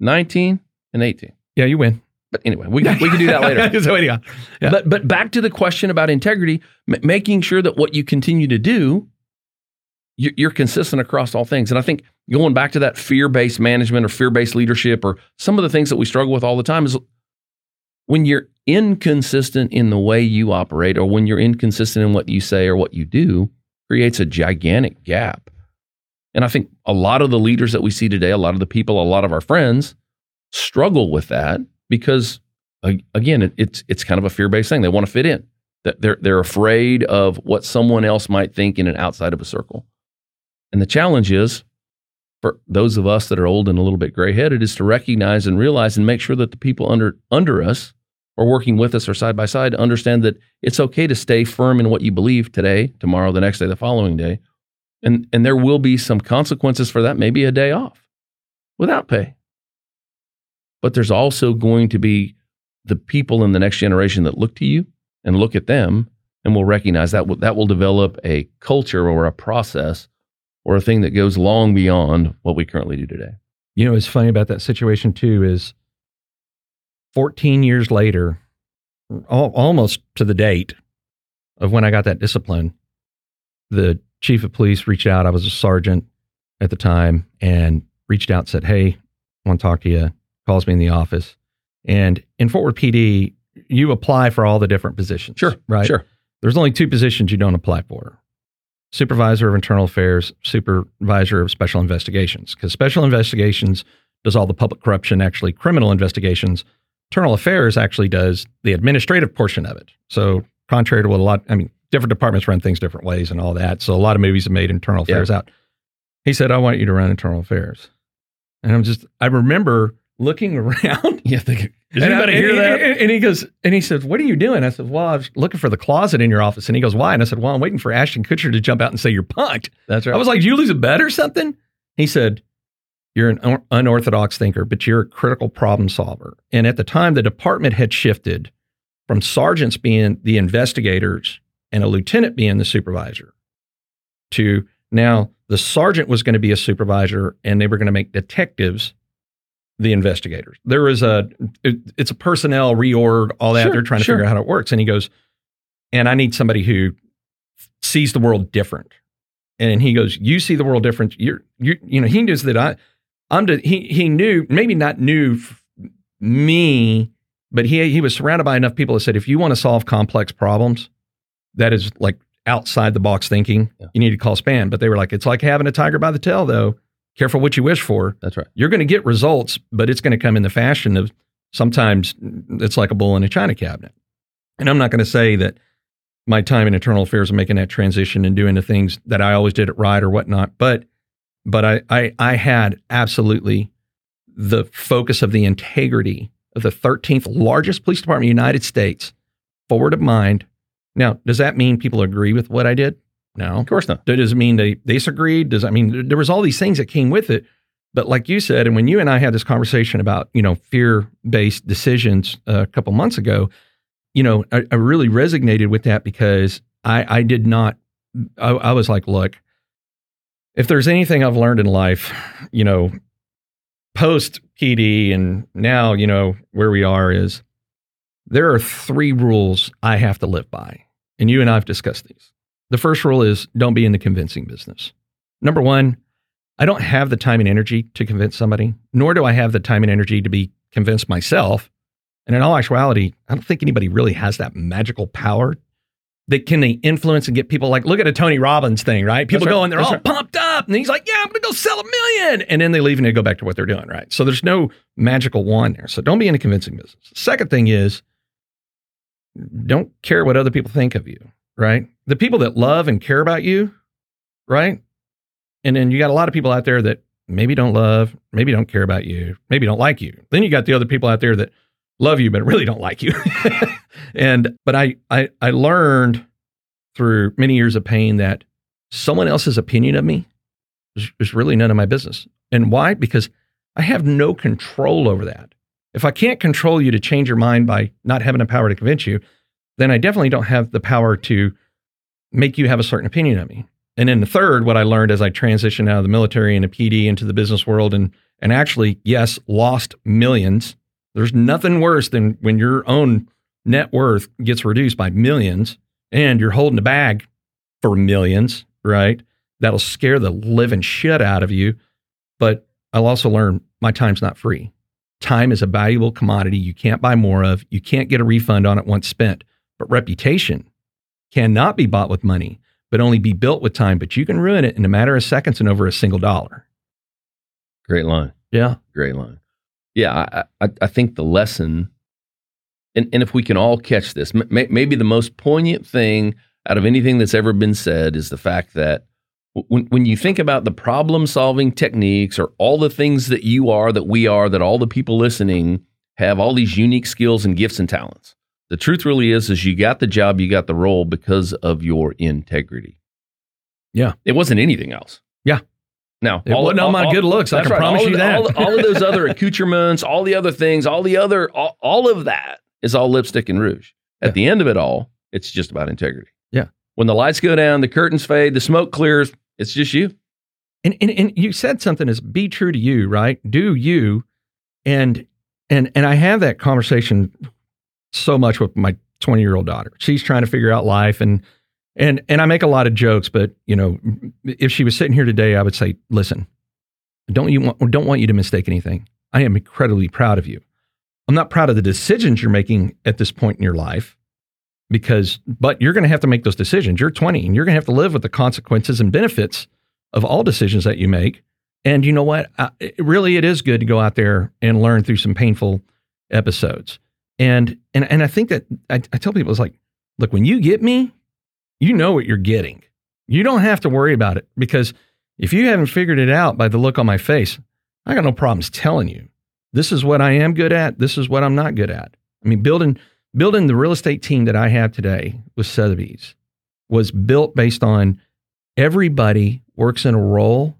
[SPEAKER 1] 19, and 18.
[SPEAKER 3] yeah you win
[SPEAKER 1] But anyway, we can, we can do that later.
[SPEAKER 3] so anyhow, yeah.
[SPEAKER 1] But but back to the question about integrity, m- making sure that what you continue to do, you- you're consistent across all things. And I think going back to that fear based management or fear based leadership or some of the things that we struggle with all the time is when you're inconsistent in the way you operate or when you're inconsistent in what you say or what you do, creates a gigantic gap. And I think a lot of the leaders that we see today, a lot of the people, a lot of our friends struggle with that because again, it, it's it's kind of a fear based thing. They want to fit in. They're they're afraid of what someone else might think in an outside of a circle. And the challenge is for those of us that are old and a little bit gray headed is to recognize and realize and make sure that the people under under us or working with us or side by side understand that it's okay to stay firm in what you believe today, tomorrow, the next day, the following day. And and there will be some consequences for that, maybe a day off without pay. But there's also going to be the people in the next generation that look to you and look at them and will recognize that that will develop a culture or a process or a thing that goes long beyond what we currently do today.
[SPEAKER 3] you know what's funny about that situation too is 14 years later al- almost to the date of when i got that discipline the chief of police reached out i was a sergeant at the time and reached out and said hey i want to talk to you calls me in the office and in fort worth pd you apply for all the different positions Sure. right
[SPEAKER 1] Sure.
[SPEAKER 3] there's only two positions you don't apply for supervisor of internal affairs supervisor of special investigations because special investigations does all the public corruption actually criminal investigations internal affairs actually does the administrative portion of it so contrary to what a lot i mean different departments run things different ways and all that so a lot of movies have made internal
[SPEAKER 1] Yeah.
[SPEAKER 3] affairs out he said i want you to run internal affairs and i'm just i remember looking around
[SPEAKER 1] Yeah. Think, does anybody
[SPEAKER 3] I-
[SPEAKER 1] hear
[SPEAKER 3] and-
[SPEAKER 1] that?
[SPEAKER 3] And, and he goes, and he says, "What are you doing?" I said, "Well, I was looking for the closet in your office." And he goes, "Why?" And I said, "Well, I'm waiting for Ashton Kutcher to jump out and say you're punked."
[SPEAKER 1] That's right.
[SPEAKER 3] I was like, "Did you lose a bet or something?" He said, you're an unorthodox thinker, but you're a critical problem solver. And at the time, the department had shifted from sergeants being the investigators and a lieutenant being the supervisor to now the sergeant was going to be a supervisor and they were going to make detectives the investigators. There is a, it, it's a personnel reorg, all that.
[SPEAKER 1] Sure,
[SPEAKER 3] They're trying to
[SPEAKER 1] sure.
[SPEAKER 3] figure out how it works. And he goes, and I need somebody who sees the world different. And he goes, you see the world different. You're, you, you know, he knows that I, I'm, the, he, he knew, maybe not knew me, but he, he was surrounded by enough people that said, if you want to solve complex problems, that is like outside the box thinking,
[SPEAKER 1] Yeah.
[SPEAKER 3] you need to call span. But they were like, it's like having a tiger by the tail, though. Careful what you wish for
[SPEAKER 1] That's right.
[SPEAKER 3] you're going to get results, but it's going to come in the fashion of sometimes it's like a bull in a china cabinet. And I'm not going to say that my time in internal affairs and making that transition and doing the things that I always did it right or whatnot, but but I I, I had absolutely the focus of the integrity of the 13th largest police department in the United States forward of mind. Now, does that mean people agree with what I did? No.
[SPEAKER 1] Of course not.
[SPEAKER 3] Does it mean they disagreed? Does I mean there was all these things that came with it? But like you said, and when you and I had this conversation about you know fear based decisions uh, a couple months ago, you know I, I really resonated with that because I I did not. I, I was like, look, if there's anything I've learned in life, you know, post PD and now you know where we are is there are three rules I have to live by, and you and I have discussed these. The first rule is don't be in the convincing business. Number one, I don't have the time and energy to convince somebody, nor do I have the time and energy to be convinced myself. And in all actuality, I don't think anybody really has that magical power that can they influence and get people like, look at a Tony Robbins thing, right? People
[SPEAKER 1] That's right.
[SPEAKER 3] go and they're
[SPEAKER 1] That's
[SPEAKER 3] all
[SPEAKER 1] right.
[SPEAKER 3] pumped up. And he's like, yeah, I'm going to go sell a million. And then they leave and they go back to what they're doing, right? So there's no magical wand there. So don't be in a convincing business. Second thing is, don't care what other people think of you, right? The people that love and care about you, right? And then you got a lot of people out there that maybe don't love, maybe don't care about you, maybe don't like you. Then you got the other people out there that love you but really don't like you. and but I I I learned through many years of pain that someone else's opinion of me is, is really none of my business. And why? Because I have no control over that. If I can't control you to change your mind by not having the power to convince you, then I definitely don't have the power to make you have a certain opinion of me. And then the third, what I learned as I transitioned out of the military and a PD into the business world and and actually, yes, lost millions. There's nothing worse than when your own net worth gets reduced by millions and you're holding the bag for millions, right? That'll scare the living shit out of you. But I'll also learn my time's not free. Time is a valuable commodity you can't buy more of. You can't get a refund on it once spent. But reputation cannot be bought with money, but only be built with time. But you can ruin it in a matter of seconds and over a single dollar.
[SPEAKER 1] Great line.
[SPEAKER 3] Yeah.
[SPEAKER 1] Great line. Yeah, I, I, I think the lesson, and, and if we can all catch this, may, maybe the most poignant thing out of anything that's ever been said is the fact that when, when you think about the problem solving techniques or all the things that you are, that we are, that all the people listening have all these unique skills and gifts and talents. The truth really is, is you got the job, you got the role because of your integrity.
[SPEAKER 3] Yeah.
[SPEAKER 1] It wasn't anything else.
[SPEAKER 3] Yeah.
[SPEAKER 1] Now,
[SPEAKER 3] It all my good looks, I can promise
[SPEAKER 1] all
[SPEAKER 3] you
[SPEAKER 1] the-
[SPEAKER 3] that.
[SPEAKER 1] All, all of those other accoutrements, all the other things, all the other, all, all of that is all lipstick and rouge. At
[SPEAKER 3] Yeah.
[SPEAKER 1] the end of it all, it's just about integrity.
[SPEAKER 3] Yeah.
[SPEAKER 1] When the lights go down, the curtains fade, the smoke clears, it's just you.
[SPEAKER 3] And, and and you said something is be true to you, right? Do you, and and and I have that conversation so much with my 20 year old daughter. She's trying to figure out life, and and and I make a lot of jokes, but you know, if she was sitting here today, I would say, listen, don't you want don't want you to mistake anything. I am incredibly proud of you. I'm not proud of the decisions you're making at this point in your life because but you're going to have to make those decisions. You're 20 and you're going to have to live with the consequences and benefits of all decisions that you make. And you know what? I, it, really, it is good to go out there and learn through some painful episodes. And and and I think that I, I tell people it's like, look, when you get me, you know what you're getting. You don't have to worry about it because if you haven't figured it out by the look on my face, I got no problems telling you this is what I am good at. This is what I'm not good at. I mean, building building the real estate team that I have today with Sotheby's was built based on everybody works in a role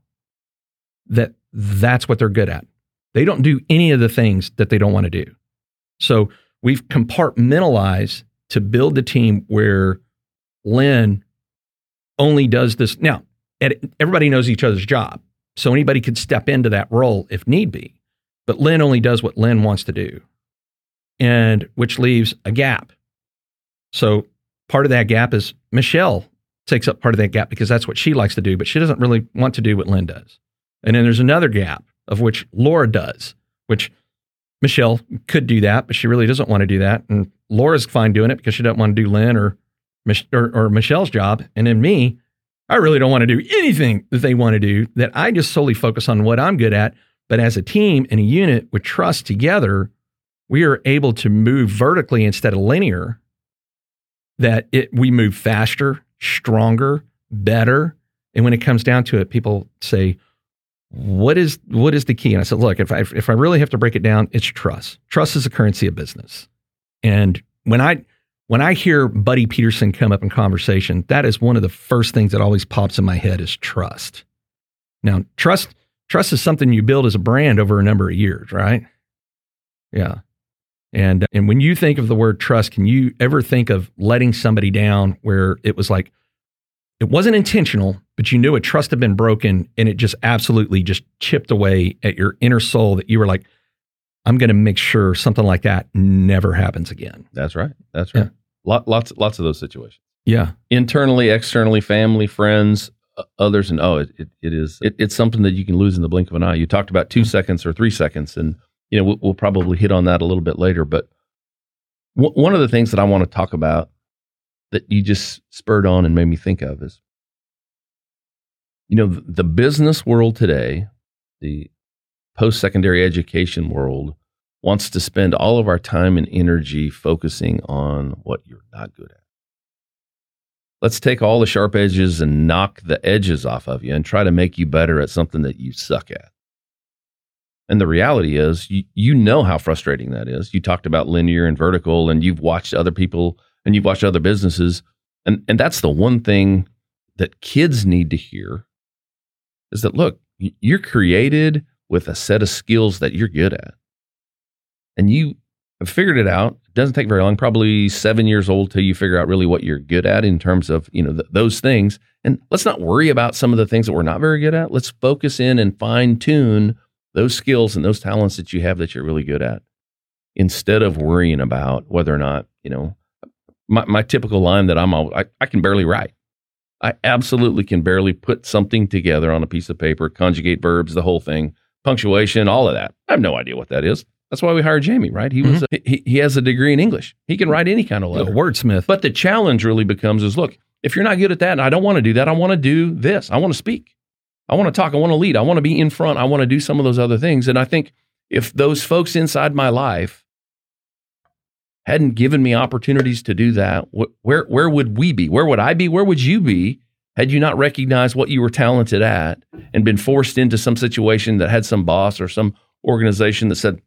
[SPEAKER 3] that that's what they're good at. They don't do any of the things that they don't want to do. So we've compartmentalized to build the team where Lynn only does this. Now, everybody knows each other's job. So anybody could step into that role if need be. But Lynn only does what Lynn wants to do, and which leaves a gap. So part of that gap is Michelle takes up part of that gap because that's what she likes to do, but she doesn't really want to do what Lynn does. And then there's another gap of which Laura does, which Michelle could do that, but she really doesn't want to do that. And Laura's fine doing it because she doesn't want to do Lynn or, or, or Michelle's job. And then me, I really don't want to do anything that they want to do, that I just solely focus on what I'm good at. But as a team and a unit with trust together, we are able to move vertically instead of linear, that it, we move faster, stronger, better. And when it comes down to it, people say, what is what is the key? And I said, look, if I if I really have to break it down, it's trust. Trust is the currency of business. And when I when I hear Buddy Peterson come up in conversation, that is one of the first things that always pops in my head is trust. Now, trust trust is something you build as a brand over a number of years, right? Yeah. And and when you think of the word trust, can you ever think of letting somebody down where it was like it wasn't intentional, but you knew a trust had been broken and it just absolutely just chipped away at your inner soul that you were like, I'm going to make sure something like that never happens again.
[SPEAKER 1] That's right. That's right. Yeah. lots, lots of those situations.
[SPEAKER 3] Yeah.
[SPEAKER 1] Internally, externally, family, friends, others, and oh, it, it, it is. It, it's something that you can lose in the blink of an eye. You talked about 2 mm-hmm. seconds or three seconds, and you know we'll, we'll probably hit on that a little bit later. But w- one of the things that I want to talk about that you just spurred on and made me think of is, you know, the business world today, the post secondary education world wants to spend all of our time and energy focusing on what you're not good at. Let's take all the sharp edges and knock the edges off of you and try to make you better at something that you suck at. And the reality is, you, you know how frustrating that is. You talked about linear and vertical, and you've watched other people and you've watched other businesses. And, and that's the one thing that kids need to hear is that, look, you're created with a set of skills that you're good at. And you have figured it out. It doesn't take very long, probably seven years old till you figure out really what you're good at in terms of, you know, th- those things. And let's not worry about some of the things that we're not very good at. Let's focus in and fine tune those skills and those talents that you have that you're really good at instead of worrying about whether or not, you know, my, my typical line that I'm all, I, I can barely write. I absolutely can barely put something together on a piece of paper, conjugate verbs, the whole thing, punctuation, all of that. I have no idea what that is. That's why we hired Jamie, right? He was mm-hmm. he, he has a degree in English. He can write any kind of letter.
[SPEAKER 3] wordsmith.
[SPEAKER 1] But the challenge really becomes is look, if you're not good at that, and I don't want to do that. I want to do this. I want to speak. I want to talk. I want to lead. I want to be in front. I want to do some of those other things. And I think if those folks inside my life hadn't given me opportunities to do that, where where would we be? Where would I be? Where would you be had you not recognized what you were talented at and been forced into some situation that had some boss or some organization that said,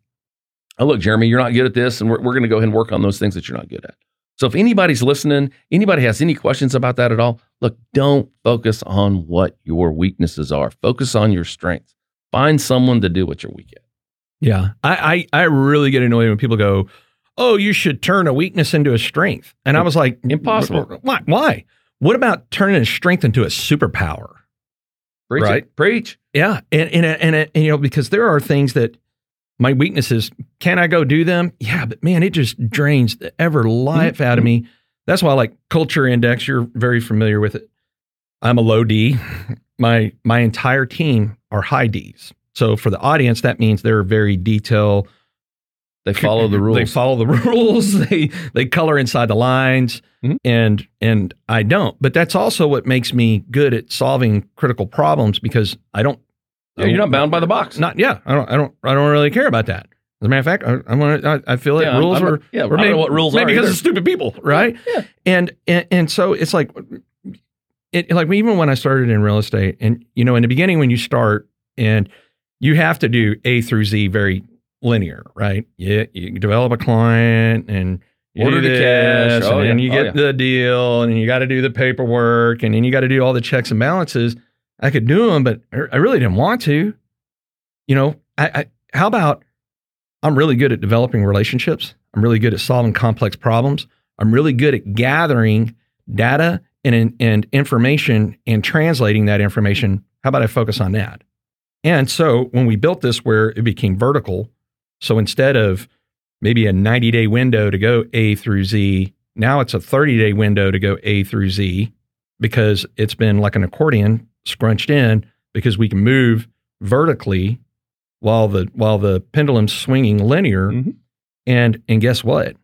[SPEAKER 1] "Oh, look, Jeremy, you're not good at this, and we're, we're going to go ahead and work on those things that you're not good at." So if anybody's listening, anybody has any questions about that at all, look, don't focus on what your weaknesses are. Focus on your strengths. Find someone to do what you're weak at.
[SPEAKER 3] Yeah, I, I, I really get annoyed when people go, oh, you should turn a weakness into a strength. And I was like,
[SPEAKER 1] impossible.
[SPEAKER 3] Why? Why? What about turning a strength into a superpower?
[SPEAKER 1] Preach right? It. Preach.
[SPEAKER 3] Yeah. And, and, and, and, you know, because there are things that my weaknesses, can I go do them? Yeah, but man, it just drains the ever life mm-hmm. out of me. That's why I like culture index. You're very familiar with it. I'm a low D. My my entire team are high Ds. So for the audience, that means they're very detail
[SPEAKER 1] they follow the rules.
[SPEAKER 3] They follow the rules. they they color inside the lines, mm-hmm. and and I don't. But that's also what makes me good at solving critical problems because I don't.
[SPEAKER 1] Yeah, you're not bound by the box.
[SPEAKER 3] Not yeah. I don't. I don't. I don't really care about that. As a matter of fact, I, I'm gonna, I, I feel like yeah, rules are
[SPEAKER 1] yeah. I don't know what rules
[SPEAKER 3] maybe
[SPEAKER 1] are
[SPEAKER 3] because
[SPEAKER 1] either.
[SPEAKER 3] of stupid people, right?
[SPEAKER 1] Yeah.
[SPEAKER 3] And and and so it's like, it like even when I started in real estate, and you know, in the beginning when you start and you have to do A through Z very linear, right? Yeah, you develop a client and you
[SPEAKER 1] order
[SPEAKER 3] the
[SPEAKER 1] cash,
[SPEAKER 3] oh, and
[SPEAKER 1] yeah.
[SPEAKER 3] you
[SPEAKER 1] oh,
[SPEAKER 3] get
[SPEAKER 1] yeah.
[SPEAKER 3] the deal, and you got to do the paperwork, and then you got to do all the checks and balances. I could do them, but I really didn't want to. you know, I, I, how about I'm really good at developing relationships. I'm really good at solving complex problems. I'm really good at gathering data and, and information and translating that information. How about I focus on that? And so when we built this where it became vertical, so instead of maybe a 90 day window to go A through Z, now it's a 30 day window to go A through Z because it's been like an accordion scrunched in because we can move vertically while the while the pendulum's swinging linear.
[SPEAKER 1] Mhm.
[SPEAKER 3] And and guess what?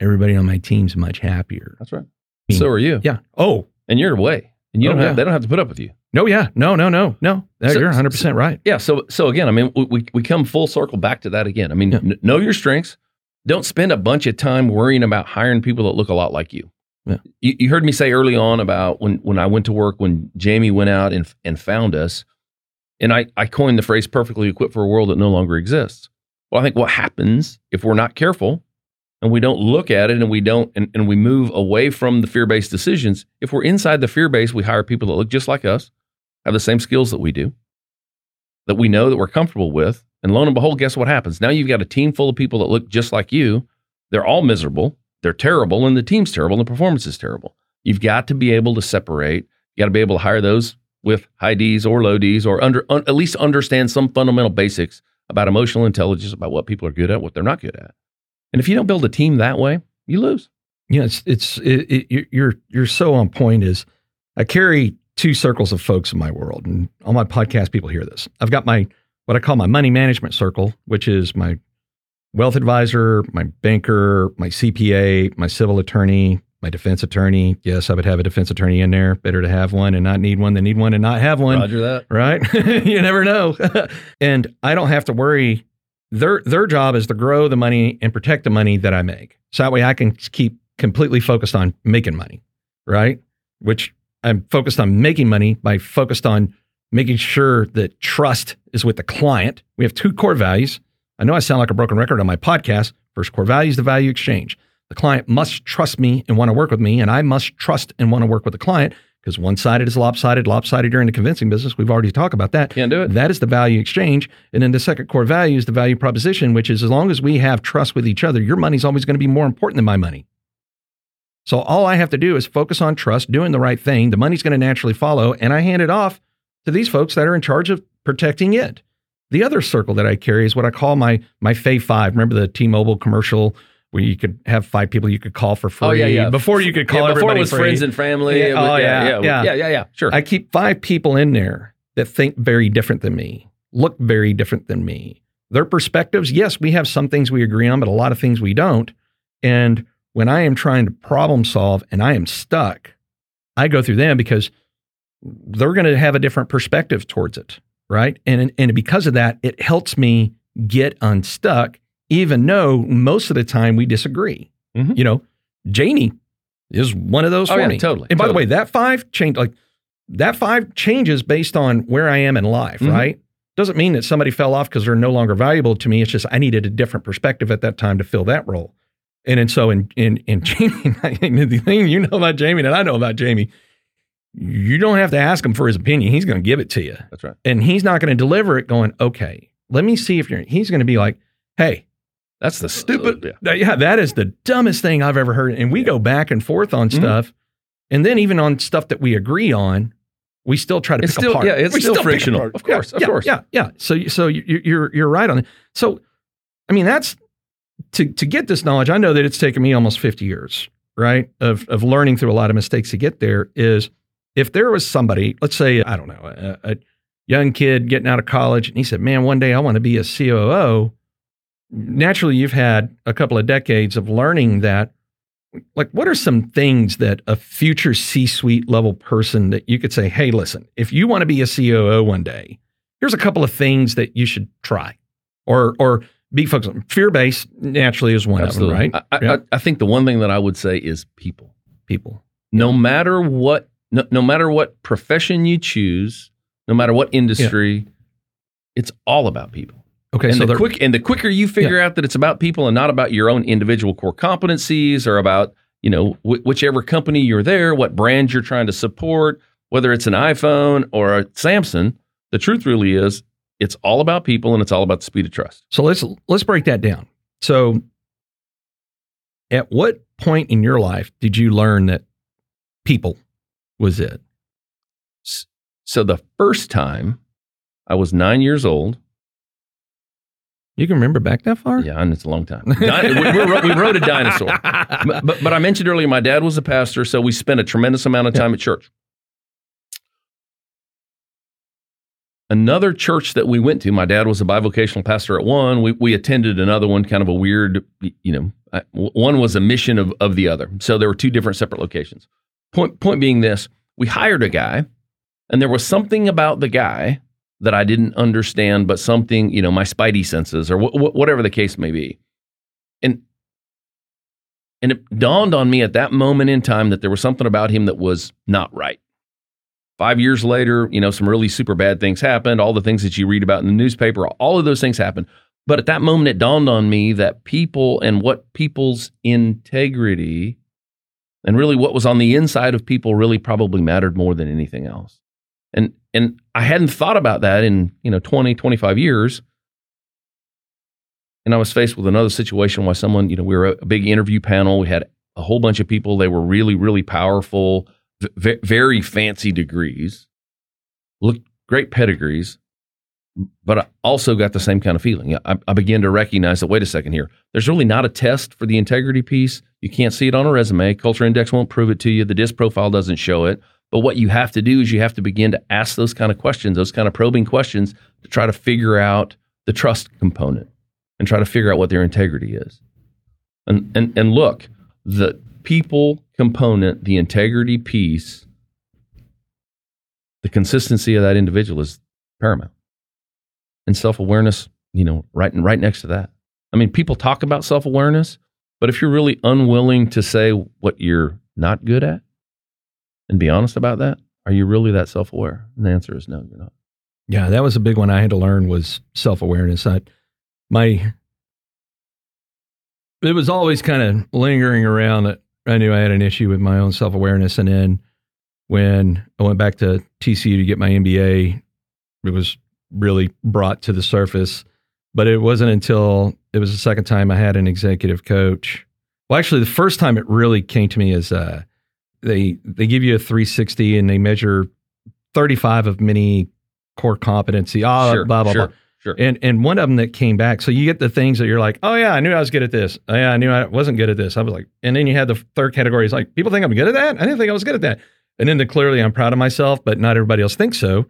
[SPEAKER 3] Everybody on my team's much happier.
[SPEAKER 1] That's right.
[SPEAKER 3] mean,
[SPEAKER 1] So are you.
[SPEAKER 3] Yeah. Oh,
[SPEAKER 1] And you're away. And you
[SPEAKER 3] Oh,
[SPEAKER 1] don't have
[SPEAKER 3] yeah.
[SPEAKER 1] they don't have to put up with you.
[SPEAKER 3] No, yeah. No, no, no, no.
[SPEAKER 1] So-
[SPEAKER 3] You're 100% right.
[SPEAKER 1] Yeah. So so again, I mean, we we, come full circle back to that again. I mean,
[SPEAKER 3] Yeah.
[SPEAKER 1] kn- know your strengths. Don't spend a bunch of time worrying about hiring people that look a lot like you.
[SPEAKER 3] Yeah.
[SPEAKER 1] You, you heard me say early on about when when I went to work when Jamie went out and and found us, and I I coined the phrase "perfectly equipped for a world that no longer exists." Well, I think what happens if we're not careful and we don't look at it and we don't and, and we move away from the fear-based decisions if we're inside the fear base we hire people that look just like us have the same skills that we do that we know that we're comfortable with and lo and behold guess what happens? Now you've got a team full of people that look just like you. They're all miserable. They're terrible and the team's terrible and the performance is terrible. You've got to be able to separate. You got to be able to hire those with high d's or low d's or under un, at least understand some fundamental basics about emotional intelligence about what people are good at what they're not good at. And if you don't build a team that way, you lose.
[SPEAKER 3] Yeah, it's it's it, it, you're- you're so on point. Is I carry two circles of folks in my world, and on my podcast, people hear this. I've got my what I call my money management circle, which is my wealth advisor, my banker, my CPA, my civil attorney, my defense attorney. Yes, I would have a defense attorney in there. Better to have one and not need one than need one and not have one
[SPEAKER 1] Roger that.
[SPEAKER 3] right? you never know. and I don't have to worry. Their their job is to grow the money and protect the money that I make. So that way I can keep completely focused on making money, right? Which I'm focused on making money by focused on making sure that trust is with the client. We have two core values. I know I sound like a broken record on my podcast. First core value is the value exchange. The client must trust me and want to work with me, and I must trust and want to work with the client because one sided is lopsided. Lopsided during the convincing business. We've already talked about that.
[SPEAKER 1] Can't do it.
[SPEAKER 3] That is the value exchange. And then the second core value is the value proposition, which is as long as we have trust with each other, your money's always going to be more important than my money. So all I have to do is focus on trust, doing the right thing. The money's going to naturally follow. And I hand it off to these folks that are in charge of protecting it. The other circle that I carry is what I call my my Fave Five. Remember the T-Mobile commercial where you could have five people you could call for free
[SPEAKER 1] Oh, yeah, yeah.
[SPEAKER 3] before you could call
[SPEAKER 1] yeah, before
[SPEAKER 3] everybody
[SPEAKER 1] it was
[SPEAKER 3] free.
[SPEAKER 1] friends and family.
[SPEAKER 3] Yeah,
[SPEAKER 1] was-
[SPEAKER 3] oh, yeah,
[SPEAKER 1] yeah,
[SPEAKER 3] yeah.
[SPEAKER 1] yeah, yeah, yeah. Sure.
[SPEAKER 3] I keep five people in there that think very different than me, look very different than me. Their perspectives, yes, we have some things we agree on, but a lot of things we don't. And when I am trying to problem solve and I am stuck, I go through them because they're going to have a different perspective towards it, right? And and because of that, it helps me get unstuck, even though most of the time we disagree.
[SPEAKER 1] Mhm.
[SPEAKER 3] You know, Janie is one of those
[SPEAKER 1] Oh,
[SPEAKER 3] for
[SPEAKER 1] yeah,
[SPEAKER 3] me.
[SPEAKER 1] totally,
[SPEAKER 3] And by the way, that five change like that five changes based on where I am in life,
[SPEAKER 1] Mhm.
[SPEAKER 3] right? Doesn't mean that somebody fell off because they're no longer valuable to me. It's just I needed a different perspective at that time to fill that role. And and so in in in Jamie, the thing you know about Jamie and I know about Jamie, you don't have to ask him for his opinion. He's going to give it to you,
[SPEAKER 1] That's right.
[SPEAKER 3] and he's not going to deliver it. Going, okay, let me see if you're. He's going to be like, hey,
[SPEAKER 1] That's the stupid. yeah.
[SPEAKER 3] yeah, that is the dumbest thing I've ever heard. And we go back and forth on
[SPEAKER 1] Mhm.
[SPEAKER 3] stuff, and then even on stuff that we agree on, we still try to
[SPEAKER 1] It's
[SPEAKER 3] pick
[SPEAKER 1] still-
[SPEAKER 3] apart.
[SPEAKER 1] yeah, it's
[SPEAKER 3] We
[SPEAKER 1] still frictional. Of course,
[SPEAKER 3] yeah,
[SPEAKER 1] of
[SPEAKER 3] yeah,
[SPEAKER 1] course.
[SPEAKER 3] yeah, yeah. So, so you- you're you're right on it. So, I mean, that's to to get this knowledge. I know that it's taken me almost 50 years, right, of of learning through a lot of mistakes to get there. Is if there was somebody, let's say, I don't know, a, a young kid getting out of college, and he said, "Man, one day I want to be a COO." Naturally, you've had a couple of decades of learning that. Like, what are some things that a future C-suite level person that you could say, "Hey, listen, if you want to be a COO one day, here's a couple of things that you should try," or or be focused on. Fear based naturally is one
[SPEAKER 1] Absolutely.
[SPEAKER 3] of them, right?
[SPEAKER 1] I, I,
[SPEAKER 3] Yeah.
[SPEAKER 1] I think the one thing that I would say is people.
[SPEAKER 3] People.
[SPEAKER 1] No matter what, no, no matter what profession you choose, no matter what industry, it's all about people.
[SPEAKER 3] Okay,
[SPEAKER 1] and
[SPEAKER 3] so
[SPEAKER 1] the quick and the quicker you figure out that it's about people and not about your own individual core competencies or about you know wh- whichever company you're there, what brand you're trying to support, whether it's an iPhone or a Samsung, the truth really is it's all about people and it's all about the speed of trust.
[SPEAKER 3] So let's let's break that down. So at what point in your life did you learn that people was it?
[SPEAKER 1] So the first time I was nine years old.
[SPEAKER 3] You can remember back that far?
[SPEAKER 1] Yeah, and it's a long time. Di- we, rode a dinosaur. But, but, but I mentioned earlier, my dad was a pastor, so we spent a tremendous amount of time at church. Another church that we went to, my dad was a bivocational pastor at one. We, we attended another one, kind of a weird, you know, one was a mission of, of the other. So there were two different separate locations. Point, point being this we hired a guy, and there was something about the guy that I didn't understand, but something, you know, my spidey senses or wh- whatever the case may be. And and it dawned on me at that moment in time that there was something about him that was not right. Five years later, you know, some really super bad things happened. All the things that you read about in the newspaper, all of those things happened. But at that moment, it dawned on me that people and what people's integrity and really what was on the inside of people really probably mattered more than anything else. And and I hadn't thought about that in, you know, 20, 25 years. And I was faced with another situation where someone, you know, we were a big interview panel. We had a whole bunch of people. They were really, really powerful, v- very fancy degrees, looked great pedigrees, but I also got the same kind of feeling. I, I began to recognize that, wait a second here, there's really not a test for the integrity piece. You can't see it on a resume. Culture Index won't prove it to you. The DISC profile doesn't show it. But what you have to do is you have to begin to ask those kind of questions, those kind of probing questions to try to figure out the trust component and try to figure out what their integrity is. And and and look, the people component, the integrity piece, the consistency of that individual is paramount. And self-awareness, you know, right right next to that. I mean, people talk about self-awareness, but if you're really unwilling to say what you're not good at and be honest about that, are you really that self-aware? And the answer is no, you're not.
[SPEAKER 3] Yeah, that was a big one I had to learn was self-awareness. I my it was always kind of lingering around that I knew I had an issue with my own self-awareness and then when I went back to TCU to get my MBA, it was really brought to the surface. But it wasn't until it was the second time I had an executive coach. Well, actually, the first time it really came to me is uh, they they give you a 360 and they measure 35 of many core competency. Ah,
[SPEAKER 1] sure,
[SPEAKER 3] blah blah
[SPEAKER 1] sure,
[SPEAKER 3] blah.
[SPEAKER 1] Sure.
[SPEAKER 3] And and one of them that came back. So you get the things that you're like, oh yeah, I knew I was good at this. Oh yeah, I knew I wasn't good at this. I was like, and then you had the third category is like, people think I'm good at that. I didn't think I was good at that. And then the clearly I'm proud of myself, but not everybody else thinks so.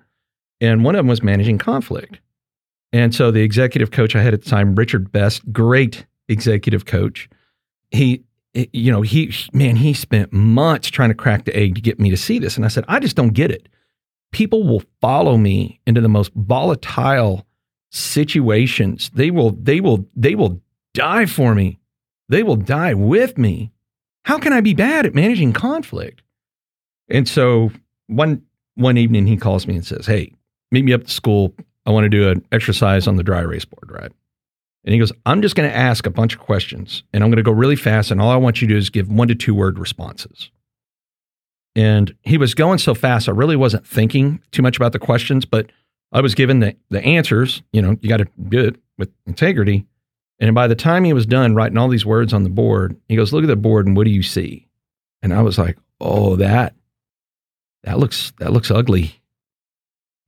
[SPEAKER 3] And one of them was managing conflict. And so the executive coach I had at the time, Richard Best, great executive coach. He, eh, you know, he, man, he spent months trying to crack the egg to get me to see this. And I said, I just don't get it. People will follow me into the most volatile situations. They will, they will, they will die for me. They will die with me. How can I be bad at managing conflict? And so one one evening he calls me and says, Hey, meet me up at school. I want to do an exercise on the dry erase board, right? And he goes, I'm just going to ask a bunch of questions and I'm going to go really fast. And all I want you to do is give one to two word responses. And he was going so fast, I really wasn't thinking too much about the questions, but I was given the, the answers. You know, you got to do it with integrity. And by the time he was done writing all these words on the board, he goes, Look at the board and what do you see? And I was like, Oh, that, that looks, that looks ugly.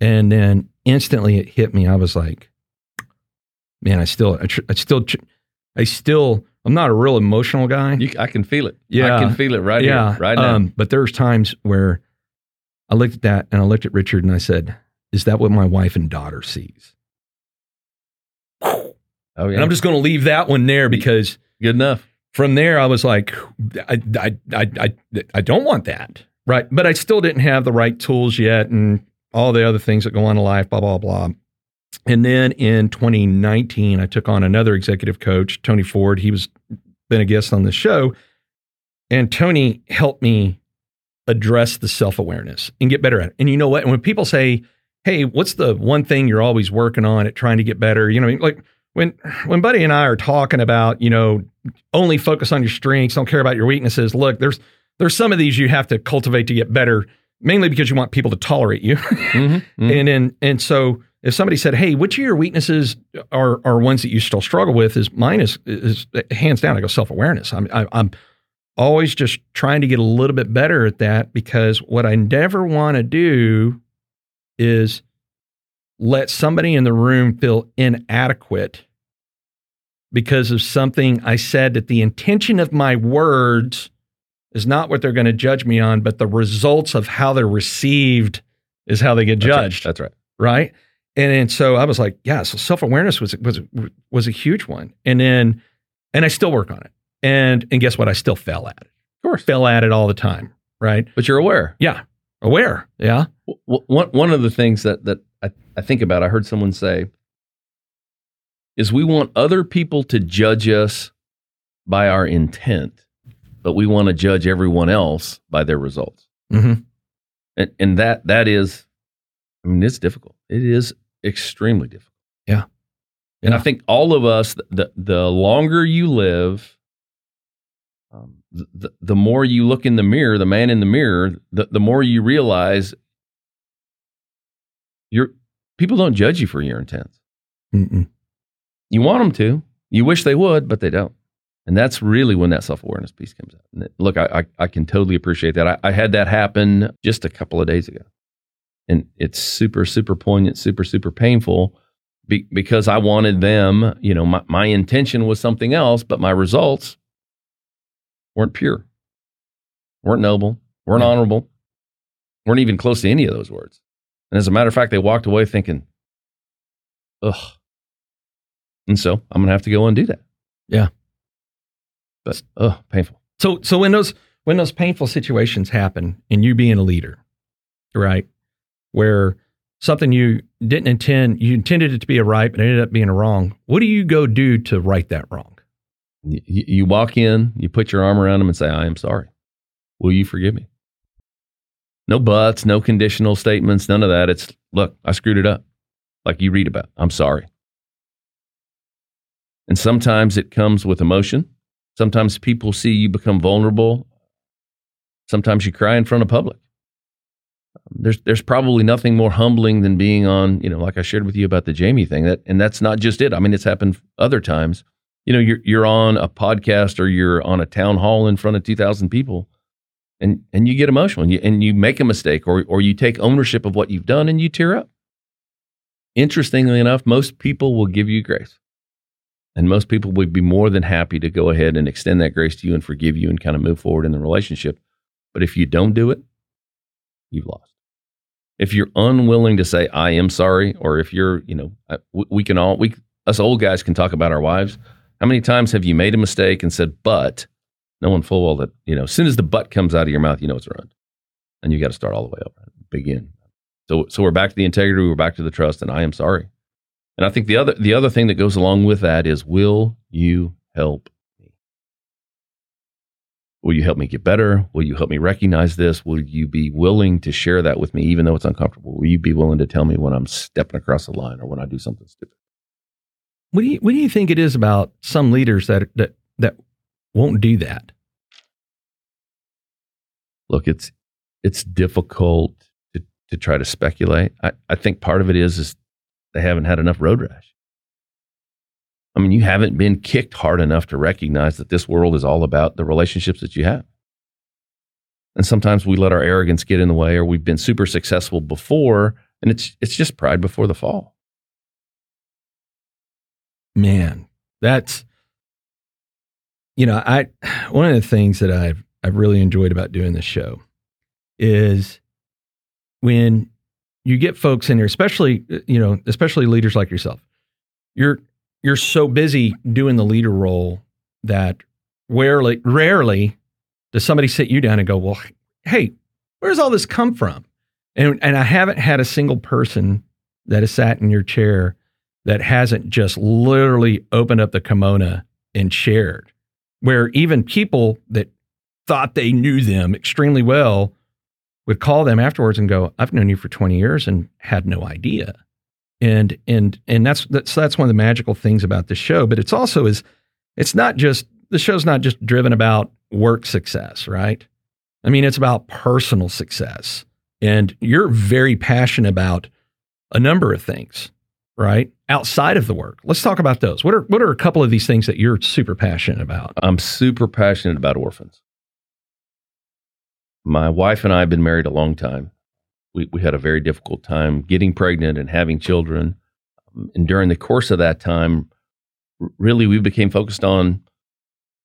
[SPEAKER 3] And then instantly it hit me. I was like, man, I still, I, tr- I still, tr- I still, I'm not a real emotional guy.
[SPEAKER 1] You, I can feel it.
[SPEAKER 3] Yeah.
[SPEAKER 1] I can feel it right
[SPEAKER 3] yeah,
[SPEAKER 1] here, right now.
[SPEAKER 3] Um, but there's times where I looked at that and I looked at Richard and I said, "Is that what my wife and daughter sees?"
[SPEAKER 1] oh yeah,
[SPEAKER 3] And I'm just going to leave that one there because
[SPEAKER 1] good enough.
[SPEAKER 3] from there I was like, I, I, I, I, I don't want that, right? But I still didn't have the right tools yet, and all the other things that go on in life, blah blah blah. And then in 2019, I took on another executive coach, Tony Ford. He was been a guest on the show, and Tony helped me address the self awareness and get better at it. And you know what? And when people say, "Hey, what's the one thing you're always working on at trying to get better?" You know, like when when Buddy and I are talking about, you know, only focus on your strengths, don't care about your weaknesses. Look, there's there's some of these you have to cultivate to get better, mainly because you want people to tolerate you.
[SPEAKER 1] Mm-hmm,
[SPEAKER 3] And then and so if somebody said, "Hey, which of your weaknesses are are ones that you still struggle with?" Is mine is is hands down. I go self awareness. I'm I, I'm always just trying to get a little bit better at that because what I never want to do is let somebody in the room feel inadequate because of something I said that the intention of my words is not what they're going to judge me on, but the results of how they're received is how they get
[SPEAKER 1] That's right.
[SPEAKER 3] judged.
[SPEAKER 1] That's right.
[SPEAKER 3] Right. And, and so I was like, yeah, so self awareness was, was, was a huge one. And then, and I still work on it. And, and guess what? I still fell at it.
[SPEAKER 1] Of course.
[SPEAKER 3] Fell at it all the time. Right.
[SPEAKER 1] But you're aware.
[SPEAKER 3] Yeah. Aware. Yeah.
[SPEAKER 1] W- w- One one of the things that that I, I think about, I heard someone say, is we want other people to judge us by our intent, but we want to judge everyone else by their results.
[SPEAKER 3] Mm-hmm.
[SPEAKER 1] And and that that is, I mean, it's difficult. It is extremely difficult.
[SPEAKER 3] Yeah.
[SPEAKER 1] And I think all of us, the the longer you live, um, the, the more you look in the mirror, the man in the mirror, the the more you realize you're people don't judge you for your intents.
[SPEAKER 3] Mm-mm.
[SPEAKER 1] You want them to. You wish they would, but they don't. And that's really when that self awareness piece comes out. And look, I, I, I can totally appreciate that. I, I had that happen just a couple of days ago. And it's super, super poignant, super, super painful be, because I wanted them, you know, my, my intention was something else, but my results weren't pure, weren't noble, weren't honorable, weren't even close to any of those words. And as a matter of fact, they walked away thinking, ugh. And so I'm going to have to go undo that.
[SPEAKER 3] Yeah.
[SPEAKER 1] But, ugh, painful.
[SPEAKER 3] So so when those when those painful situations happen and you being a leader, right? Where something you didn't intend, you intended it to be a right, but it ended up being a wrong. What do you go do to right that wrong?
[SPEAKER 1] You, walk in, you put your arm around them and say, I am sorry. Will you forgive me? No buts, no conditional statements, none of that. It's, look, I screwed it up. Like you read about. I'm sorry. And sometimes it comes with emotion. Sometimes people see you become vulnerable. Sometimes you cry in front of public. There's there's probably nothing more humbling than being on, you know, like I shared with you about the Jamie thing. That and that's not just it. I mean, it's happened other times. You know, you're you're on a podcast or you're on a town hall in front of two thousand people, and and you get emotional and you and you make a mistake or or you take ownership of what you've done and you tear up. Interestingly enough, most people will give you grace. And most people would be more than happy to go ahead and extend that grace to you and forgive you and kind of move forward in the relationship. But if you don't do it, you've lost. If you're unwilling to say I am sorry, or if you're, you know, uh, we, we can all we us old guys can talk about our wives. How many times have you made a mistake and said but, knowing full well that you know, as soon as the but comes out of your mouth, you know it's ruined, and you got to start all the way over, begin. So so we're back to the integrity, we're back to the trust, and I am sorry. And I think the other the other thing that goes along with that is will you help me? Will you help me get better? Will you help me recognize this? Will you be willing to share that with me even though it's uncomfortable? Will you be willing to tell me when I'm stepping across the line or when I do something stupid?
[SPEAKER 3] What do you what do you think it is about some leaders that that that won't do that?
[SPEAKER 1] Look, it's it's difficult to, to try to speculate. I, I think part of it is is they haven't had enough road rash. I mean, you haven't been kicked hard enough to recognize that this world is all about the relationships that you have. And sometimes we let our arrogance get in the way, or we've been super successful before, and it's it's just pride before the fall.
[SPEAKER 3] Man, that's you know, I one of the things that I've I've really enjoyed about doing this show is when you get folks in here, especially you know, especially leaders like yourself. You're you're so busy doing the leader role that rarely rarely does somebody sit you down and go, "Well, hey, where's all this come from?" And and I haven't had a single person that has sat in your chair that hasn't just literally opened up the kimono and shared, where even people that thought they knew them extremely well would call them afterwards and go, "I've known you for 20 years and had no idea." And and and that's that's that's one of the magical things about this show. But it's also is it's not just the show's not just driven about work success, right? I mean, it's about personal success. And you're very passionate about a number of things. right? Outside of the work. Let's talk about those. What are what are a couple of these things that you're super passionate about?
[SPEAKER 1] I'm super passionate about orphans. My wife and I have been married a long time. We, we had a very difficult time getting pregnant and having children. And during the course of that time, really we became focused on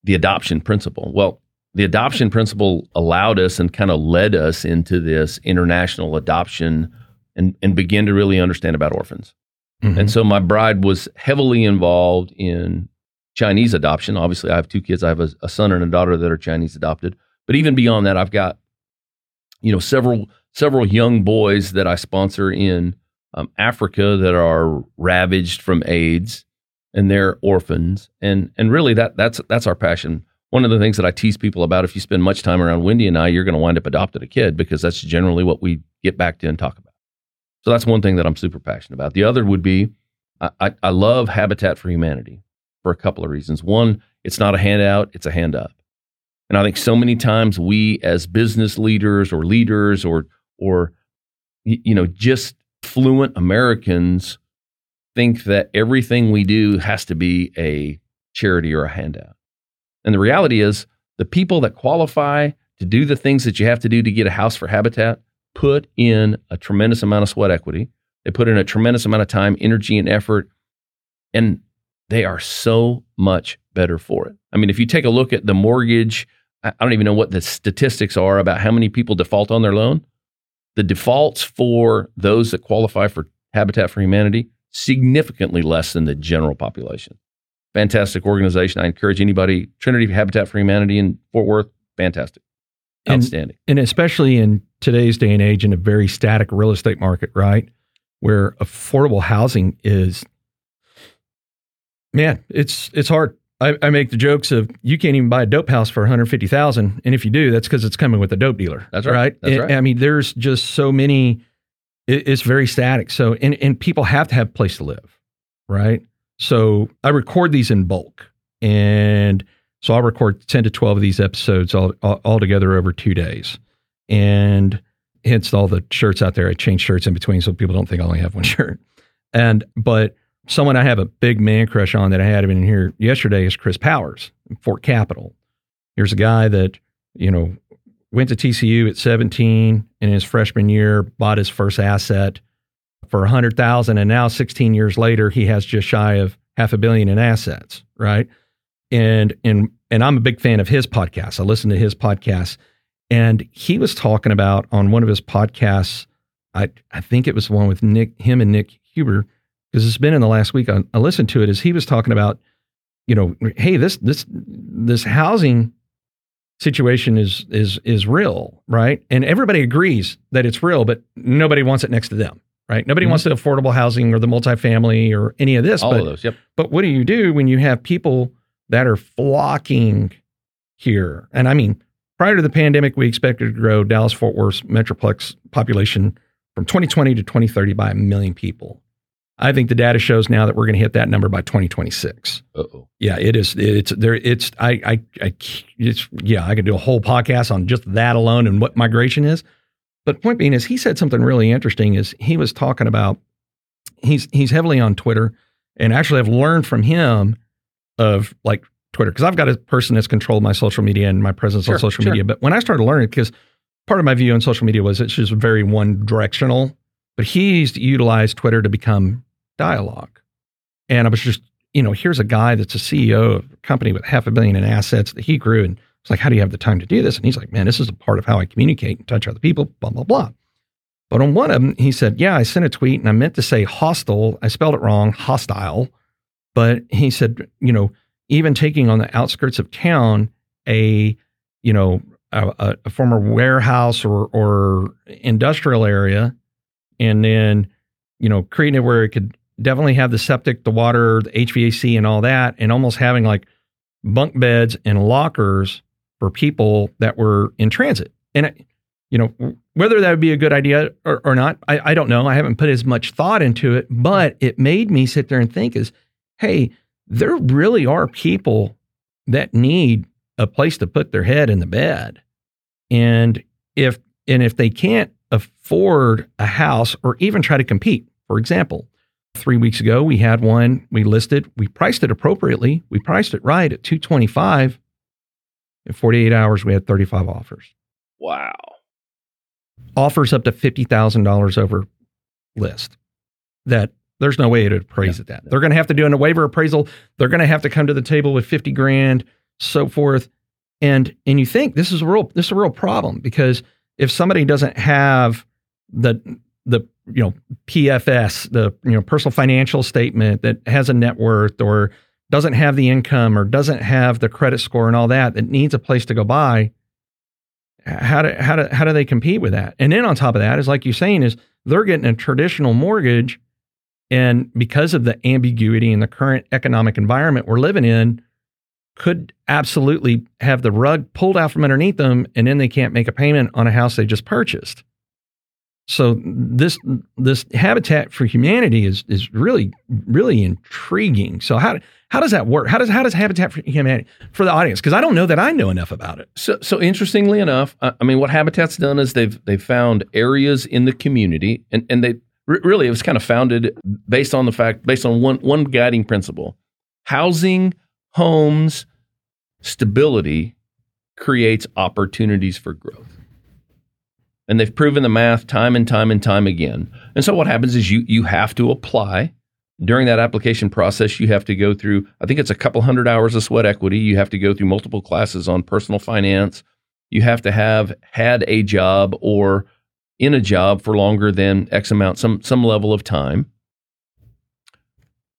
[SPEAKER 1] the adoption principle. Well, the adoption principle allowed us and kind of led us into this international adoption and, and begin to really understand about orphans. Mm-hmm. And so my bride was heavily involved in Chinese adoption. Obviously, I have two kids. I have a, a, son and a daughter that are Chinese adopted. But even beyond that, I've got you know several several young boys that I sponsor in um, Africa that are ravaged from AIDS and they're orphans. And and really that that's that's our passion. One of the things that I tease people about if you spend much time around Wendy and I, you're going to wind up adopting a kid because that's generally what we get back to and talk about. So that's one thing that I'm super passionate about. The other would be I, I, love Habitat for Humanity for a couple of reasons. One, it's not a handout, it's a hand up. And I think so many times we as business leaders or leaders or or you know just fluent Americans think that everything we do has to be a charity or a handout. And the reality is the people that qualify to do the things that you have to do to get a house for habitat put in a tremendous amount of sweat equity. They put in a tremendous amount of time, energy, and effort. And they are so much better for it. I mean, if you take a look at the mortgage, I don't even know what the statistics are about how many people default on their loan. The defaults for those that qualify for Habitat for Humanity significantly less than the general population. Fantastic organization. I encourage anybody, Trinity Habitat for Humanity in Fort Worth, fantastic. Um, Outstanding.
[SPEAKER 3] And, and especially in today's day and age in a very static real estate market, right? Where affordable housing is man, it's it's hard. I, I, make the jokes of you can't even buy a dope house for 150,000 and if you do that's because it's coming with a dope dealer.
[SPEAKER 1] That's right.
[SPEAKER 3] right?
[SPEAKER 1] That's right. I
[SPEAKER 3] mean there's just so many it, it's very static. So and and people have to have a place to live, right? So I record these in bulk and so I'll record 10 to 12 of these episodes all, all, all together over 2 days. And hence all the shirts out there. I change shirts in between so people don't think I only have one shirt. And but someone I have a big man crush on that I had in here yesterday is Chris Powers, Fort Capital. Here's a guy that, you know, went to TCU at 17 in his freshman year, bought his first asset for 100,000 and now 16 years later he has just shy of half a billion in assets, right? And and and I'm a big fan of his podcast. I listen to his podcast and he was talking about on one of his podcasts I I think it was the one with Nick him and Nick Huber because it's been in the last week. I, I listened to it as he was talking about, you know, hey, this this this housing situation is is is real, right? And everybody agrees that it's real, but nobody wants it next to them, right? Nobody mm-hmm. wants the affordable housing or the multifamily or any of this.
[SPEAKER 1] All
[SPEAKER 3] but,
[SPEAKER 1] of those, yep.
[SPEAKER 3] But what do you do when you have people that are flocking here? And I mean, prior to the pandemic, we expected to grow Dallas Fort Worth metroplex population from 2020 to 2030 by a million people. I think the data shows now that we're going to hit that number by 2026.
[SPEAKER 1] oh.
[SPEAKER 3] Yeah, it is. It's there. It's I, I, I, it's yeah. I could do a whole podcast on just that alone and what migration is. But point being is, he said something really interesting. Is he was talking about he's he's heavily on Twitter, and actually I've learned from him of like Twitter because I've got a person that's controlled my social media and my presence sure, on social sure. media. But when I started learning, because part of my view on social media was it's just very one directional. But he's utilized Twitter to become dialogue. And I was just, you know, here's a guy that's a CEO of a company with half a billion in assets that he grew. And it's like, how do you have the time to do this? And he's like, man, this is a part of how I communicate and touch other people, blah, blah, blah. But on one of them, he said, yeah, I sent a tweet and I meant to say hostile. I spelled it wrong, hostile. But he said, you know, even taking on the outskirts of town a, you know, a, a former warehouse or, or industrial area, and then, you know, creating it where it could definitely have the septic, the water, the HVAC, and all that, and almost having like bunk beds and lockers for people that were in transit. And, you know, whether that would be a good idea or, or not, I, I don't know. I haven't put as much thought into it, but it made me sit there and think is, hey, there really are people that need a place to put their head in the bed. And if and if they can't afford a house or even try to compete, for example, three weeks ago, we had one we listed. We priced it appropriately. We priced it right at 225. In 48 hours, we had 35 offers.
[SPEAKER 1] Wow.
[SPEAKER 3] Offers up to $50,000 over list. That there's no way to appraise
[SPEAKER 1] Yeah.
[SPEAKER 3] it that. They're going to have to do a waiver appraisal. They're going to have to come to the table with 50 grand, so forth. And and you think this is a real this is a real problem because if somebody doesn't have the the you know PFS, the you know personal financial statement that has a net worth or doesn't have the income or doesn't have the credit score and all that that needs a place to go buy, how do how do how do they compete with that? And then on top of that is like you're saying is they're getting a traditional mortgage and because of the ambiguity in the current economic environment we're living in, could absolutely have the rug pulled out from underneath them, and then they can't make a payment on a house they just purchased. So this this Habitat for Humanity is is really really intriguing. So how how does that work? How does how does Habitat for Humanity for the audience? Because I don't know that I know enough about it.
[SPEAKER 1] So, so interestingly enough, I I mean, what Habitat's done is they've they've found areas in the community, and and they re- really it was kind of founded based on the fact based on one one guiding principle: housing, homes, stability creates opportunities for growth. And they've proven the math time and time and time again. And so what happens is you you have to apply during that application process, you have to go through, I think it's a couple hundred hours of sweat equity. You have to go through multiple classes on personal finance. You have to have had a job or in a job for longer than X amount, some, some level of time.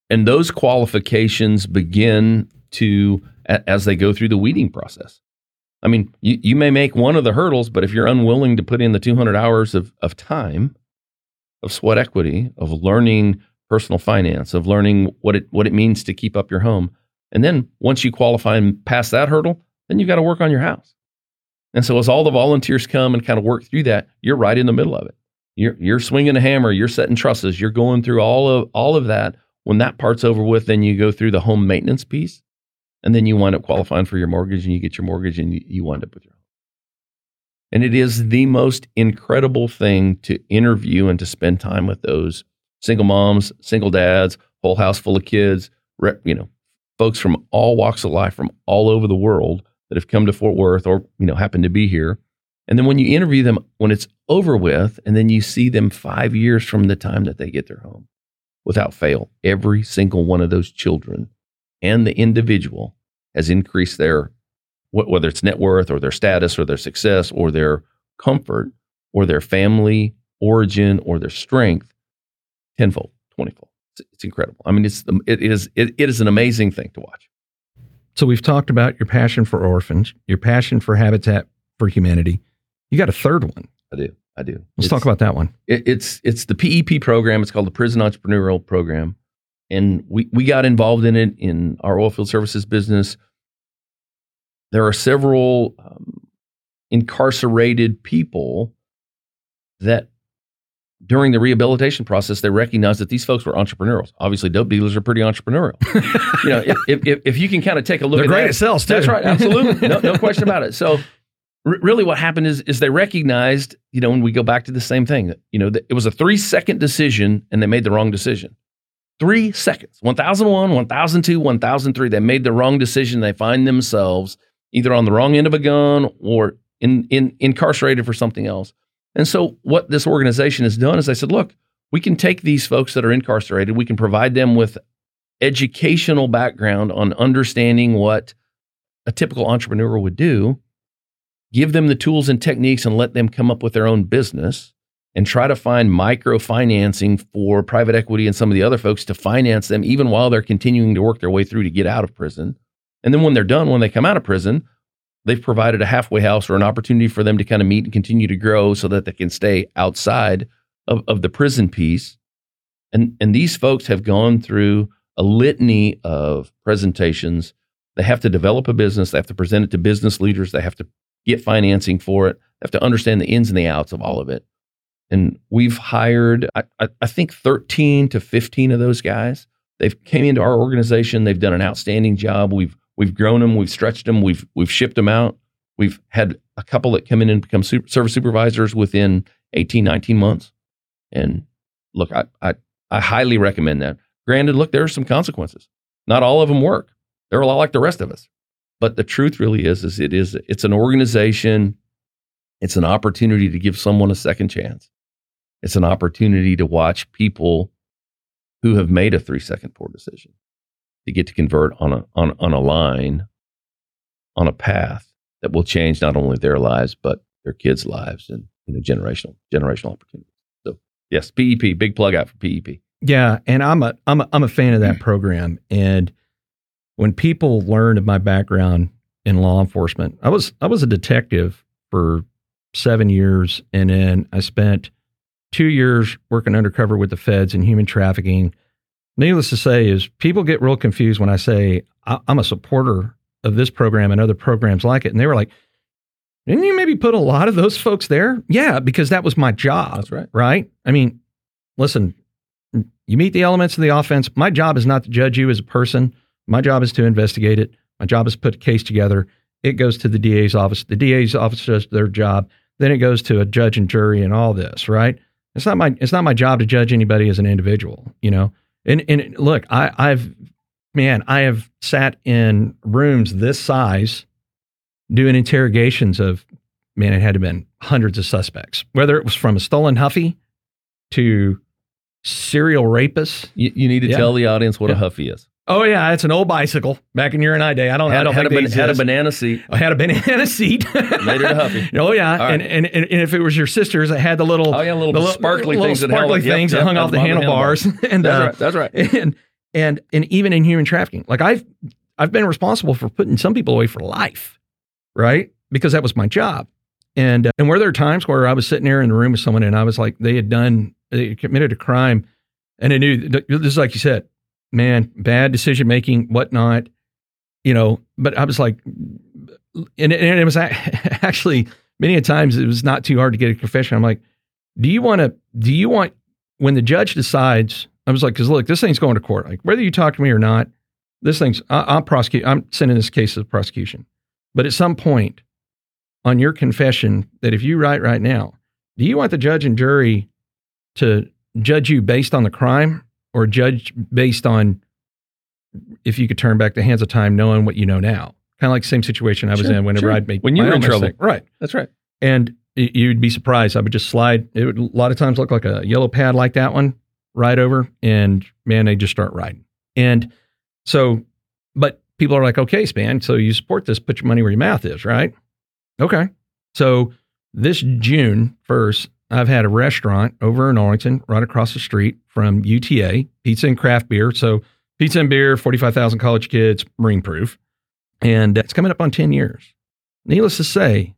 [SPEAKER 1] And those qualifications begin to, as they go through the weeding process. I mean, you, you may make one of the hurdles, but if you're unwilling to put in the 200 hours of, of time, of sweat equity, of learning personal finance, of learning what it what it means to keep up your home. And then once you qualify and pass that hurdle, then you've got to work on your house. And so as all the volunteers come and kind of work through that, you're right in the middle of it. You're you're swinging a hammer, you're setting trusses, you're going through all of all of that. When that part's over with, then you go through the home maintenance piece, and then you wind up qualifying for your mortgage, and you get your mortgage, and you, you wind up with your home. And it is the most incredible thing to interview and to spend time with those single moms, single dads, whole house full of kids, you know, folks from all walks of life from all over the world that have come to Fort Worth or, you know, happen to be here. And then when you interview them, when it's over with, and then you see them five years from the time that they get their home, without fail, every single one of those children and the individual has increased their, whether it's net worth or their status or their success or their comfort or their family origin or their strength tenfold, twentyfold. It's, it's incredible. I mean, it's it is it, it is an amazing thing to watch.
[SPEAKER 3] So we've talked about your passion for orphans, your passion for Habitat for Humanity. You got a third one.
[SPEAKER 1] I do. I do.
[SPEAKER 3] Let's
[SPEAKER 1] It's-
[SPEAKER 3] talk about that one.
[SPEAKER 1] it, it's it's the PEP program. It's called the Prison Entrepreneurial Program, and we we got involved in it in our oilfield services business. There are several um, incarcerated people that during the rehabilitation process they recognized that these folks were entrepreneurs. Obviously, dope dealers are pretty entrepreneurial. you know, if, if, if, you can kind of take a look
[SPEAKER 3] They're
[SPEAKER 1] at
[SPEAKER 3] great
[SPEAKER 1] that,
[SPEAKER 3] at sales too.
[SPEAKER 1] that's right. Absolutely. No, no question about it. So, r- really, what happened is is they recognized, you know, when we go back to the same thing, that you know, that it was a three second decision, and they made the wrong decision. Three seconds. 1001, 1002, 1003. They made the wrong decision. They find themselves either on the wrong end of a gun or in, in incarcerated for something else. And so, what this organization has done is they said, look, we can take these folks that are incarcerated, we can provide them with educational background on understanding what a typical entrepreneur would do, give them the tools and techniques and let them come up with their own business and try to find microfinancing for private equity and some of the other folks to finance them even while they're continuing to work their way through to get out of prison. And then when they're done, when they come out of prison, they've provided a halfway house or an opportunity for them to kind of meet and continue to grow so that they can stay outside of, of the prison piece. And, and these folks have gone through a litany of presentations. They have to develop a business. They have to present it to business leaders. They have to get financing for it. They have to understand the ins and the outs of all of it. And we've hired, I, I, think, 13 to 15 of those guys. They've came into our organization. They've done an outstanding job. We've we've grown them. We've stretched them. We've we've shipped them out. We've had a couple that come in and become super, service supervisors within 18, 19 months. And look, I, I I highly recommend that. Granted, look, there are some consequences. Not all of them work. They're a lot like the rest of us. But the truth really is, is it is it's an organization. It's an opportunity to give someone a second chance. It's an opportunity to watch people who have made a three second poor decision to get to convert on a on, on a line, on a path that will change not only their lives but their kids' lives and you know generational generational opportunities. So yes, PEP, big plug out for PEP.
[SPEAKER 3] Yeah, and I'm a I'm a, I'm a fan of that mm. program. And when people learn of my background in law enforcement, I was I was a detective for seven years, and then I spent two years working undercover with the feds in human trafficking. Needless to say, is people get real confused when I say I, I'm a supporter of this program and other programs like it, and they were like, "Didn't you maybe put a lot of those folks there?" Yeah, because that was my job.
[SPEAKER 1] That's right.
[SPEAKER 3] Right. I mean, listen, you meet the elements of the offense. My job is not to judge you as a person. My job is to investigate it. My job is to put a case together. It goes to the DA's office. The DA's office does their job. Then it goes to a judge and jury and all this, right? It's not my it's not my job to judge anybody as an individual, you know. And and look, I, I've man, I have sat in rooms this size doing interrogations of man, it had to have been hundreds of suspects, whether it was from a stolen Huffy to serial rapists.
[SPEAKER 1] You, you need to
[SPEAKER 3] Yeah.
[SPEAKER 1] tell the audience what a Huffy is.
[SPEAKER 3] Oh yeah, it's an old bicycle back in your and I day. I don't, I don't
[SPEAKER 1] had, a, ban- had a banana seat.
[SPEAKER 3] I had a banana seat.
[SPEAKER 1] Made it a Huffy.
[SPEAKER 3] Oh yeah,
[SPEAKER 1] right.
[SPEAKER 3] and, and and if it was your sisters, it had the little
[SPEAKER 1] Oh, yeah, little
[SPEAKER 3] the
[SPEAKER 1] sparkly
[SPEAKER 3] little
[SPEAKER 1] things that held-
[SPEAKER 3] sparkly things
[SPEAKER 1] yep,
[SPEAKER 3] that hung off
[SPEAKER 1] the
[SPEAKER 3] the
[SPEAKER 1] bottom of the
[SPEAKER 3] handlebars, and
[SPEAKER 1] That's
[SPEAKER 3] uh,
[SPEAKER 1] right. That's right.
[SPEAKER 3] and and and even in human trafficking, like I've I've been responsible for putting some people away for life, right? Because that was my job. And uh, and were there are times where I was sitting there in the room with someone and I was like, they had done, they had committed a crime, and I knew this is like you said, man, bad decision making, whatnot, you know. But I was like, and it, and it was actually many a times it was not too hard to get a confession. I'm like, do you want to? Do you want when the judge decides? I was like, because look, this thing's going to court. Like whether you talk to me or not, this thing's I, I'm prosecute. I'm sending this case to the prosecution. But at some point on your confession, that if you write right now, do you want the judge and jury to judge you based on the crime or judge based on if you could turn back the hands of time knowing what you know now? Kind of like the same situation I was
[SPEAKER 1] Sure,
[SPEAKER 3] in whenever
[SPEAKER 1] sure.
[SPEAKER 3] I'd make
[SPEAKER 1] When you were in trouble.
[SPEAKER 3] mistake. right?
[SPEAKER 1] That's right.
[SPEAKER 3] And you'd be surprised. I would just slide. It would a lot of times look like a yellow pad like that one, right over, and man, they just start riding. And so, but people are like, okay, Span, so you support this, put your money where your mouth is, right? Okay. So this June 1st, I've had a restaurant over in Arlington, right across the street from UTA, pizza and craft beer. So pizza and beer, 45,000 college kids, marine proof. And it's coming up on 10 years. Needless to say,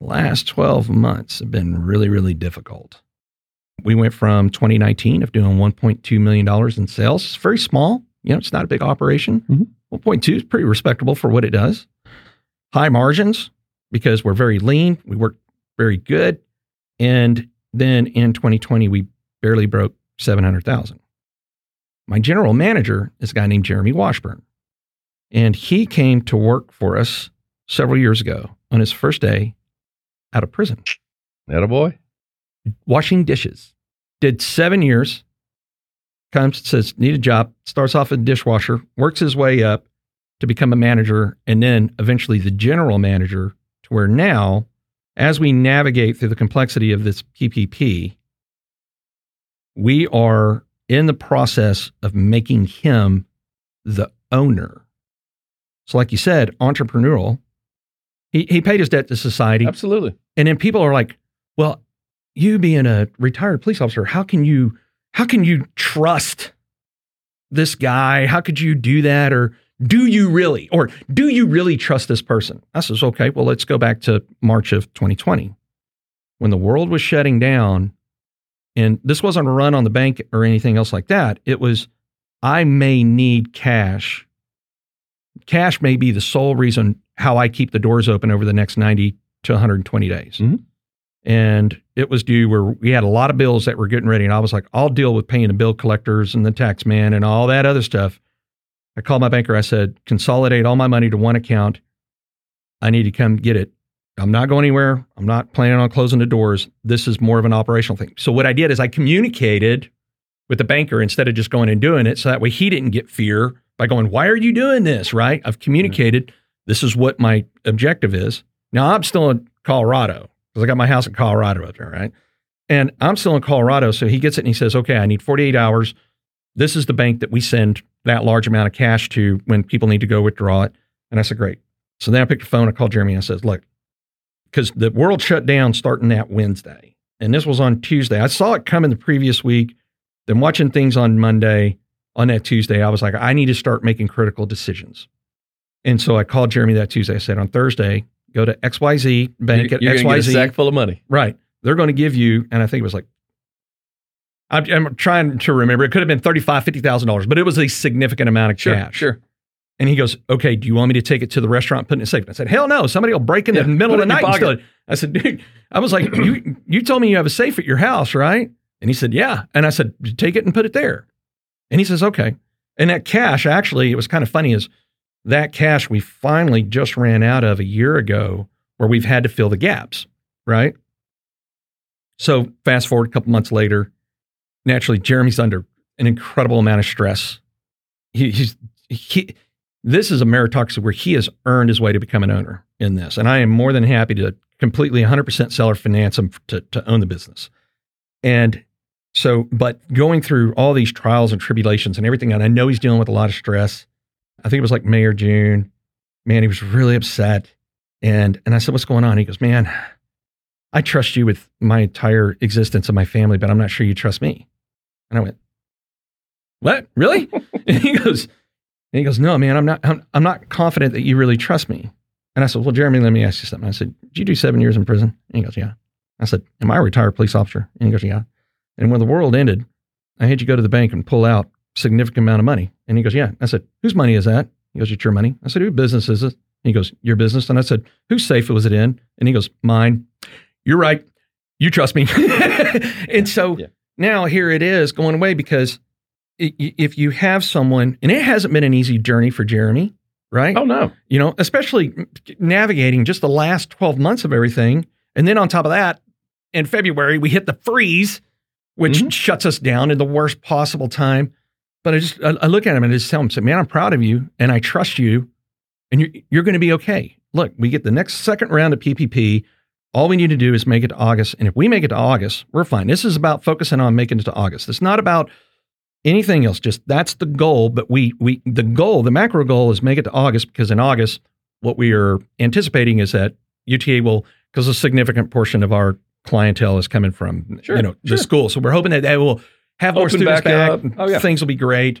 [SPEAKER 3] last 12 months have been really, really difficult. We went from 2019 of doing $1.2 million in sales. It's very small. You know, it's not a big operation.
[SPEAKER 1] Mhm.
[SPEAKER 3] 1.2 is pretty respectable for what it does. High margins because we're very lean. We work very good. And then in 2020, we barely broke 700,000. My general manager is a guy named Jeremy Washburn. And he came to work for us several years ago on his first day out of prison,
[SPEAKER 1] That a boy.
[SPEAKER 3] washing dishes. Did seven years, comes, says, need a job, starts off as a dishwasher, works his way up to become a manager, and then eventually the general manager to where now, as we navigate through the complexity of this PPP, we are in the process of making him the owner. So, like you said, entrepreneurial. He, he paid his debt to society.
[SPEAKER 1] Absolutely.
[SPEAKER 3] And then people are like, well, you being a retired police officer, how can you how can you trust this guy? How could you do that? Or do you really? Or do you really trust this person? I says, okay, well, let's go back to March of 2020. When the world was shutting down, and this wasn't a run on the bank or anything else like that. It was, I may need cash. Cash may be the sole reason how I keep the doors open over the next 90 to 120 days.
[SPEAKER 1] Mhm.
[SPEAKER 3] And it was due where we had a lot of bills that were getting ready. And I was like, I'll deal with paying the bill collectors and the tax man and all that other stuff. I called my banker. I said, consolidate all my money to one account. I need to come get it. I'm not going anywhere. I'm not planning on closing the doors. This is more of an operational thing. So what I did is I communicated with the banker instead of just going and doing it. So that way he didn't get fear by going, Why are you doing this? Right? I've mm-hmm. communicated this is what my objective is. Now I'm still in Colorado because I got my house in Colorado up there, right? And I'm still in Colorado. So he gets it and he says, Okay, I need 48 hours. This is the bank that we send that large amount of cash to when people need to go withdraw it. And I said, Great. So then I picked the phone, I called Jeremy, and I said, Look, because the world shut down starting that Wednesday. And this was on Tuesday. I saw it coming the previous week. Then watching things on Monday, on that Tuesday, I was like, I need to start making critical decisions. And so I called Jeremy that Tuesday. I said, on Thursday, go to XYZ Bank
[SPEAKER 1] you're, you're
[SPEAKER 3] at XYZ.
[SPEAKER 1] Get a sack full of money.
[SPEAKER 3] Right. They're going to give you, and I think it was like, I'm, I'm trying to remember. It could have been thirty-five, fifty thousand dollars, but it was a significant amount of
[SPEAKER 1] Sure,
[SPEAKER 3] cash.
[SPEAKER 1] sure.
[SPEAKER 3] And he goes, "Okay, do you want me to take it to the restaurant, put it in a safe?" And I said, "Hell no! Somebody will break in
[SPEAKER 1] Yeah,
[SPEAKER 3] the middle of the night and steal it." I said, "Dude," I was like, "You you told me you have a safe at your house, right?" And he said, "Yeah." And I said, "Take it and put it there." And he says, "Okay." And that cash, actually, it was kind of funny. Is that cash we finally just ran out of a year ago, where we've had to fill the gaps, right? So fast forward a couple months later, naturally, Jeremy's under an incredible amount of stress. He, he's he. This is a meritocracy where he has earned his way to become an owner in this, and I am more than happy to completely 100% seller finance him to to own the business. And so, but going through all these trials and tribulations and everything, and I know he's dealing with a lot of stress. I think it was like May or June. Man, he was really upset. And and I said, "What's going on?" He goes, "Man, I trust you with my entire existence and my family, but I'm not sure you trust me." And I went, "What? Really?" and he goes, and he goes, "No, man, I'm not. I'm, I'm not confident that you really trust me." And I said, "Well, Jeremy, let me ask you something." I said, "Did you do seven years in prison?" And he goes, "Yeah." I said, "Am I a retired police officer?" And he goes, "Yeah." And when the world ended, I had you go to the bank and pull out a significant amount of money. And he goes, "Yeah." I said, "Whose money is that?" He goes, "It's your money." I said, "Whose business is it?" He goes, "Your business." And I said, "Whose safe was it in?" And he goes, "Mine." You're right. You trust me. and so
[SPEAKER 1] Yeah.
[SPEAKER 3] now here it is going away because if you have someone, and it hasn't been an easy journey for Jeremy, right?
[SPEAKER 1] Oh no.
[SPEAKER 3] You know, especially navigating just the last 12 months of everything. And then on top of that, in February, we hit the freeze, which
[SPEAKER 1] Mhm.
[SPEAKER 3] shuts us down in the worst possible time. But I just, I, I look at him and I just tell him, say, man, I'm proud of you and I trust you and you're, you're going to be okay. Look, we get the next second round of PPP. All we need to do is make it to August. And if we make it to August, we're fine. This is about focusing on making it to August. It's not about anything else. Just that's the goal. But we, we, the goal, the macro goal is make it to August because in August, what we are anticipating is that UTA will, because a significant portion of our clientele is coming from,
[SPEAKER 1] Sure,
[SPEAKER 3] you know,
[SPEAKER 1] sure.
[SPEAKER 3] the school. So we're hoping that they will have more students
[SPEAKER 1] back
[SPEAKER 3] back.
[SPEAKER 1] up. Oh, yeah.
[SPEAKER 3] Things will be great.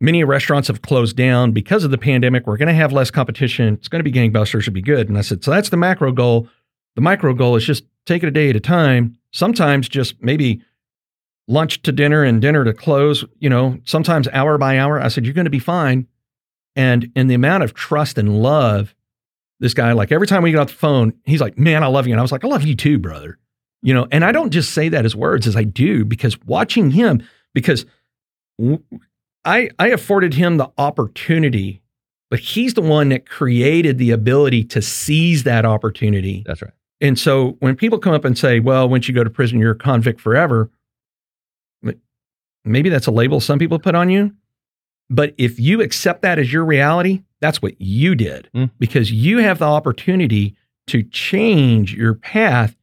[SPEAKER 3] Many restaurants have closed down because of the pandemic. We're going to have less competition. It's going to be gangbusters. It'll be good. And I said, so that's the macro goal. The micro goal is just take it a day at a time. Sometimes just maybe lunch to dinner and dinner to close, you know, sometimes hour by hour. I said, you're going to be fine. And in the amount of trust and love, this guy, like every time we get off the phone, he's like, man, I love you. And I was like, I love you too, brother. You know, and I don't just say that as words as I do because watching him, because I, I afforded him the opportunity, but he's the one that created the ability to seize that opportunity.
[SPEAKER 1] That's right.
[SPEAKER 3] And so when people come up and say, well, once you go to prison, you're a convict forever, maybe that's a label some people put on you. But if you accept that as your reality, that's what you did
[SPEAKER 1] Mm.
[SPEAKER 3] because you have the opportunity to change your path.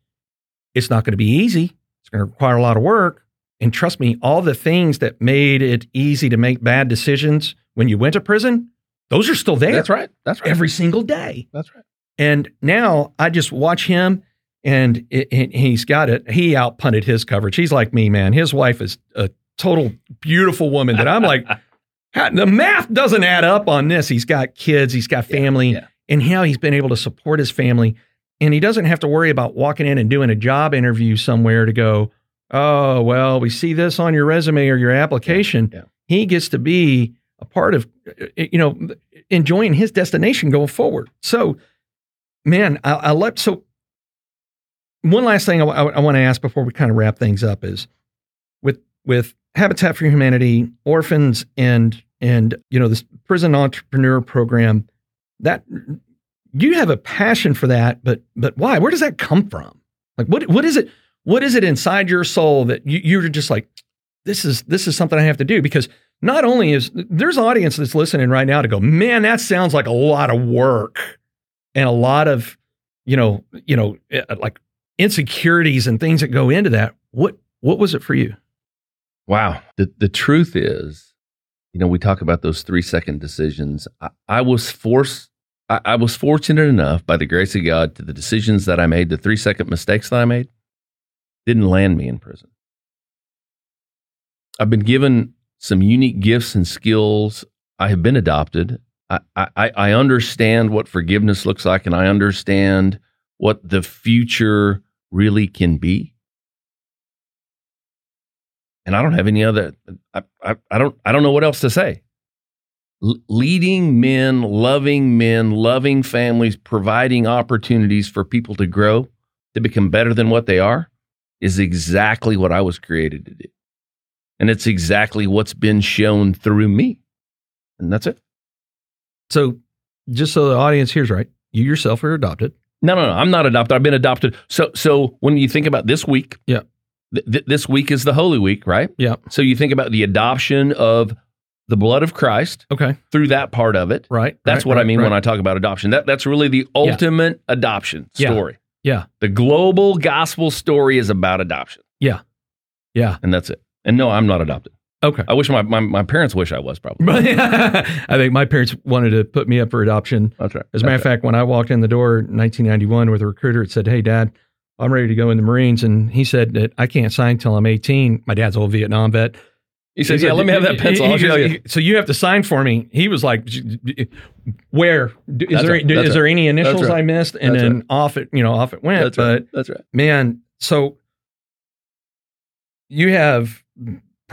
[SPEAKER 3] It's not going to be easy, it's going to require a lot of work. And trust me, all the things that made it easy to make bad decisions when you went to prison, those are still there
[SPEAKER 1] That's right. That's right.
[SPEAKER 3] every single day.
[SPEAKER 1] That's right.
[SPEAKER 3] And now I just watch him and it, he's got it. He outpunted his coverage. He's like me, man. His wife is a total beautiful woman that I'm like, how, the math doesn't add up on this. He's got kids, he's got family,
[SPEAKER 1] yeah.
[SPEAKER 3] and how he's been able to support his family. And he doesn't have to worry about walking in and doing a job interview somewhere to go, oh, well, we see this on your resume or your application.
[SPEAKER 1] Yeah.
[SPEAKER 3] He gets to be a part of, uh, you know, enjoying his destination going forward. So, man, I, I let so. One last thing I, want to ask before we kind of wrap things up is, with with Habitat for Humanity, orphans, and and you know this prison entrepreneur program, that you have a passion for that, but but why? Where does that come from? Like what what is it? What is it inside your soul that you, you're just like, this is this is something I have to do because not only is there's an audience that's listening right now to go, man, that sounds like a lot of work and a lot of, you know, you know, eh, like insecurities and things that go into that. What what was it for you?
[SPEAKER 1] Wow. The the truth is, you know, we talk about those three second decisions. I, I was forced I, I was fortunate enough by the grace of God to the decisions that I made, the three second mistakes that I made, didn't land me in prison. I've been given some unique gifts and skills. I have been adopted. I, I, understand what forgiveness looks like, and I understand what the future really can be. And I don't have any other. I, I, I don't. I don't know what else to say. L- leading men, loving men, loving families, providing opportunities for people to grow, to become better than what they are, is exactly what I was created to do. And it's exactly what's been shown through me. And that's it.
[SPEAKER 3] So, just so the audience hears right, you yourself are adopted.
[SPEAKER 1] No, no, no. I'm not adopted. I've been adopted. So, so when you think about this week,
[SPEAKER 3] Yeah.
[SPEAKER 1] th- th- this week is the Holy Week, right?
[SPEAKER 3] Yeah.
[SPEAKER 1] So you think about the adoption of the blood of Christ
[SPEAKER 3] Okay.
[SPEAKER 1] through that part of it.
[SPEAKER 3] Right.
[SPEAKER 1] That's
[SPEAKER 3] right,
[SPEAKER 1] what I mean
[SPEAKER 3] right.
[SPEAKER 1] when I talk about adoption. That that's really the ultimate adoption
[SPEAKER 3] Yeah.
[SPEAKER 1] story.
[SPEAKER 3] Yeah.
[SPEAKER 1] The global gospel story is about adoption,
[SPEAKER 3] Yeah. Yeah.
[SPEAKER 1] and that's it. And no, I'm not adopted.
[SPEAKER 3] Okay.
[SPEAKER 1] I wish my my, my parents wish I was probably.
[SPEAKER 3] I think my parents wanted to put me up for adoption.
[SPEAKER 1] That's right.
[SPEAKER 3] As a matter of fact, when I walked in the door in 1991 with a recruiter, it said, Hey, dad, I'm ready to go in the Marines. And he said that I can't sign till I'm 18. My dad's old Vietnam vet.
[SPEAKER 1] he says, "Yeah, let me have that pencil. I'll
[SPEAKER 3] He- he-
[SPEAKER 1] you."
[SPEAKER 3] he- So you have to sign for me. He was like, "Where is
[SPEAKER 1] That's
[SPEAKER 3] there
[SPEAKER 1] right.
[SPEAKER 3] is
[SPEAKER 1] That's
[SPEAKER 3] there any initials
[SPEAKER 1] right.
[SPEAKER 3] I missed?" And
[SPEAKER 1] That's
[SPEAKER 3] then off it, you know, off it went.
[SPEAKER 1] That's
[SPEAKER 3] but
[SPEAKER 1] right. That's right.
[SPEAKER 3] man, so you have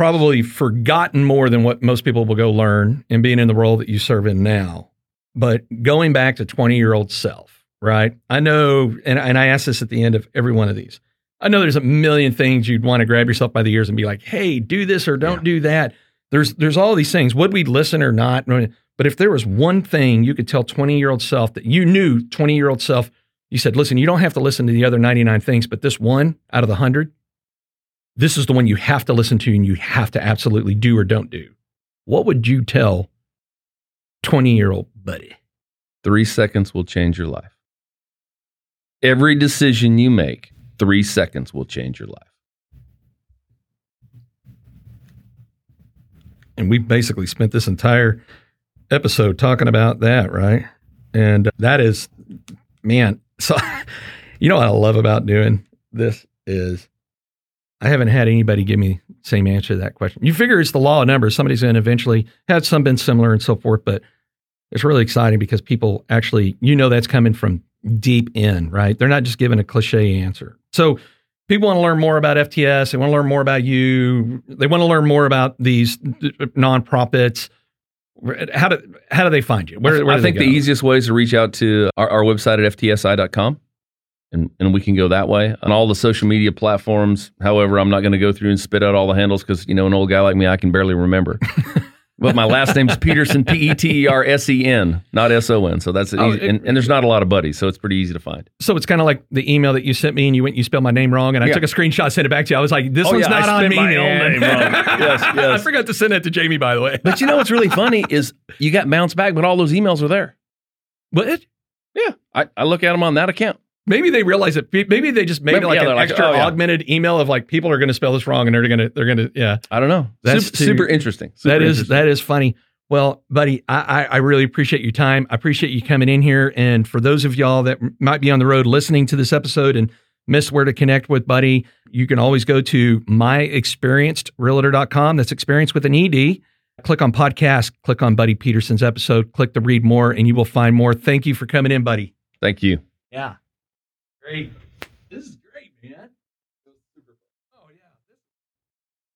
[SPEAKER 3] probably forgotten more than what most people will go learn in being in the role that you serve in now. But going back to 20 year old self, right? I know, and, and I ask this at the end of every one of these. I know there's a million things you'd want to grab yourself by the ears and be like, hey, do this or don't
[SPEAKER 1] Yeah.
[SPEAKER 3] do that. There's there's all these things. Would we listen or not? But if there was one thing you could tell 20 year old self that you knew 20 year old self, you said, listen, you don't have to listen to the other 99 things, but this one out of the 100, this is the one you have to listen to and you have to absolutely do or don't do. What would you tell 20 year old buddy?
[SPEAKER 1] Three seconds will change your life. Every decision you make, three seconds will change your life.
[SPEAKER 3] And we basically spent this entire episode talking about that, right? And that is, man, so you know what I love about doing this is I haven't had anybody give me the same answer to that question. You figure it's the law of numbers. Somebody's going to eventually have some been similar and so forth, but it's really exciting because people actually, you know, that's coming from deep in, right? They're not just giving a cliche answer. So people want to learn more about FTS. They want to learn more about you. They want to learn more about these nonprofits. How do how do they find you? Where, where
[SPEAKER 1] I think the easiest way is to reach out to our, our website at ftsi.com and, and we can go that way. On all the social media platforms, however, I'm not going to go through and spit out all the handles because, you know, an old guy like me, I can barely remember. but my last name's Petersen, P E T E R S E N, not S O N. So that's
[SPEAKER 3] Oh,
[SPEAKER 1] easy.
[SPEAKER 3] it-
[SPEAKER 1] and, and there's not a lot of buddies, so it's pretty easy to find.
[SPEAKER 3] So it's kind of like the email that you sent me, and you went, you spelled my name wrong, and I
[SPEAKER 1] Yeah.
[SPEAKER 3] took a screenshot, sent it back to you. I was like, "This
[SPEAKER 1] Oh,
[SPEAKER 3] one's
[SPEAKER 1] yeah, I
[SPEAKER 3] not on me,
[SPEAKER 1] my name wrong. Yes,
[SPEAKER 3] I forgot to send that to Jamie, by the way.
[SPEAKER 1] But you know what's really funny is you got bounced back, but all those emails are there.
[SPEAKER 3] But
[SPEAKER 1] Yeah. I, I look at them on that account.
[SPEAKER 3] Maybe they realize that. Maybe they just made
[SPEAKER 1] Maybe-
[SPEAKER 3] like
[SPEAKER 1] yeah,
[SPEAKER 3] an
[SPEAKER 1] they're like,
[SPEAKER 3] extra
[SPEAKER 1] oh, yeah.
[SPEAKER 3] augmented email of like people are going to spell this wrong, and they're going to they're going to yeah.
[SPEAKER 1] I don't know.
[SPEAKER 3] That's
[SPEAKER 1] super,
[SPEAKER 3] too-
[SPEAKER 1] super interesting. Super
[SPEAKER 3] that is
[SPEAKER 1] interesting.
[SPEAKER 3] that is funny. Well, buddy, I, I I really appreciate your time. I appreciate you coming in here. And for those of y'all that might be on the road listening to this episode and miss where to connect with Buddy, you can always go to myexperiencedrealtor.com. That's experience with an ED. Click on podcast, click on Buddy Petersen's episode, click to read more, and you will find more. Thank you for coming in, buddy.
[SPEAKER 1] Thank you.
[SPEAKER 3] Yeah. Great. This is great, man.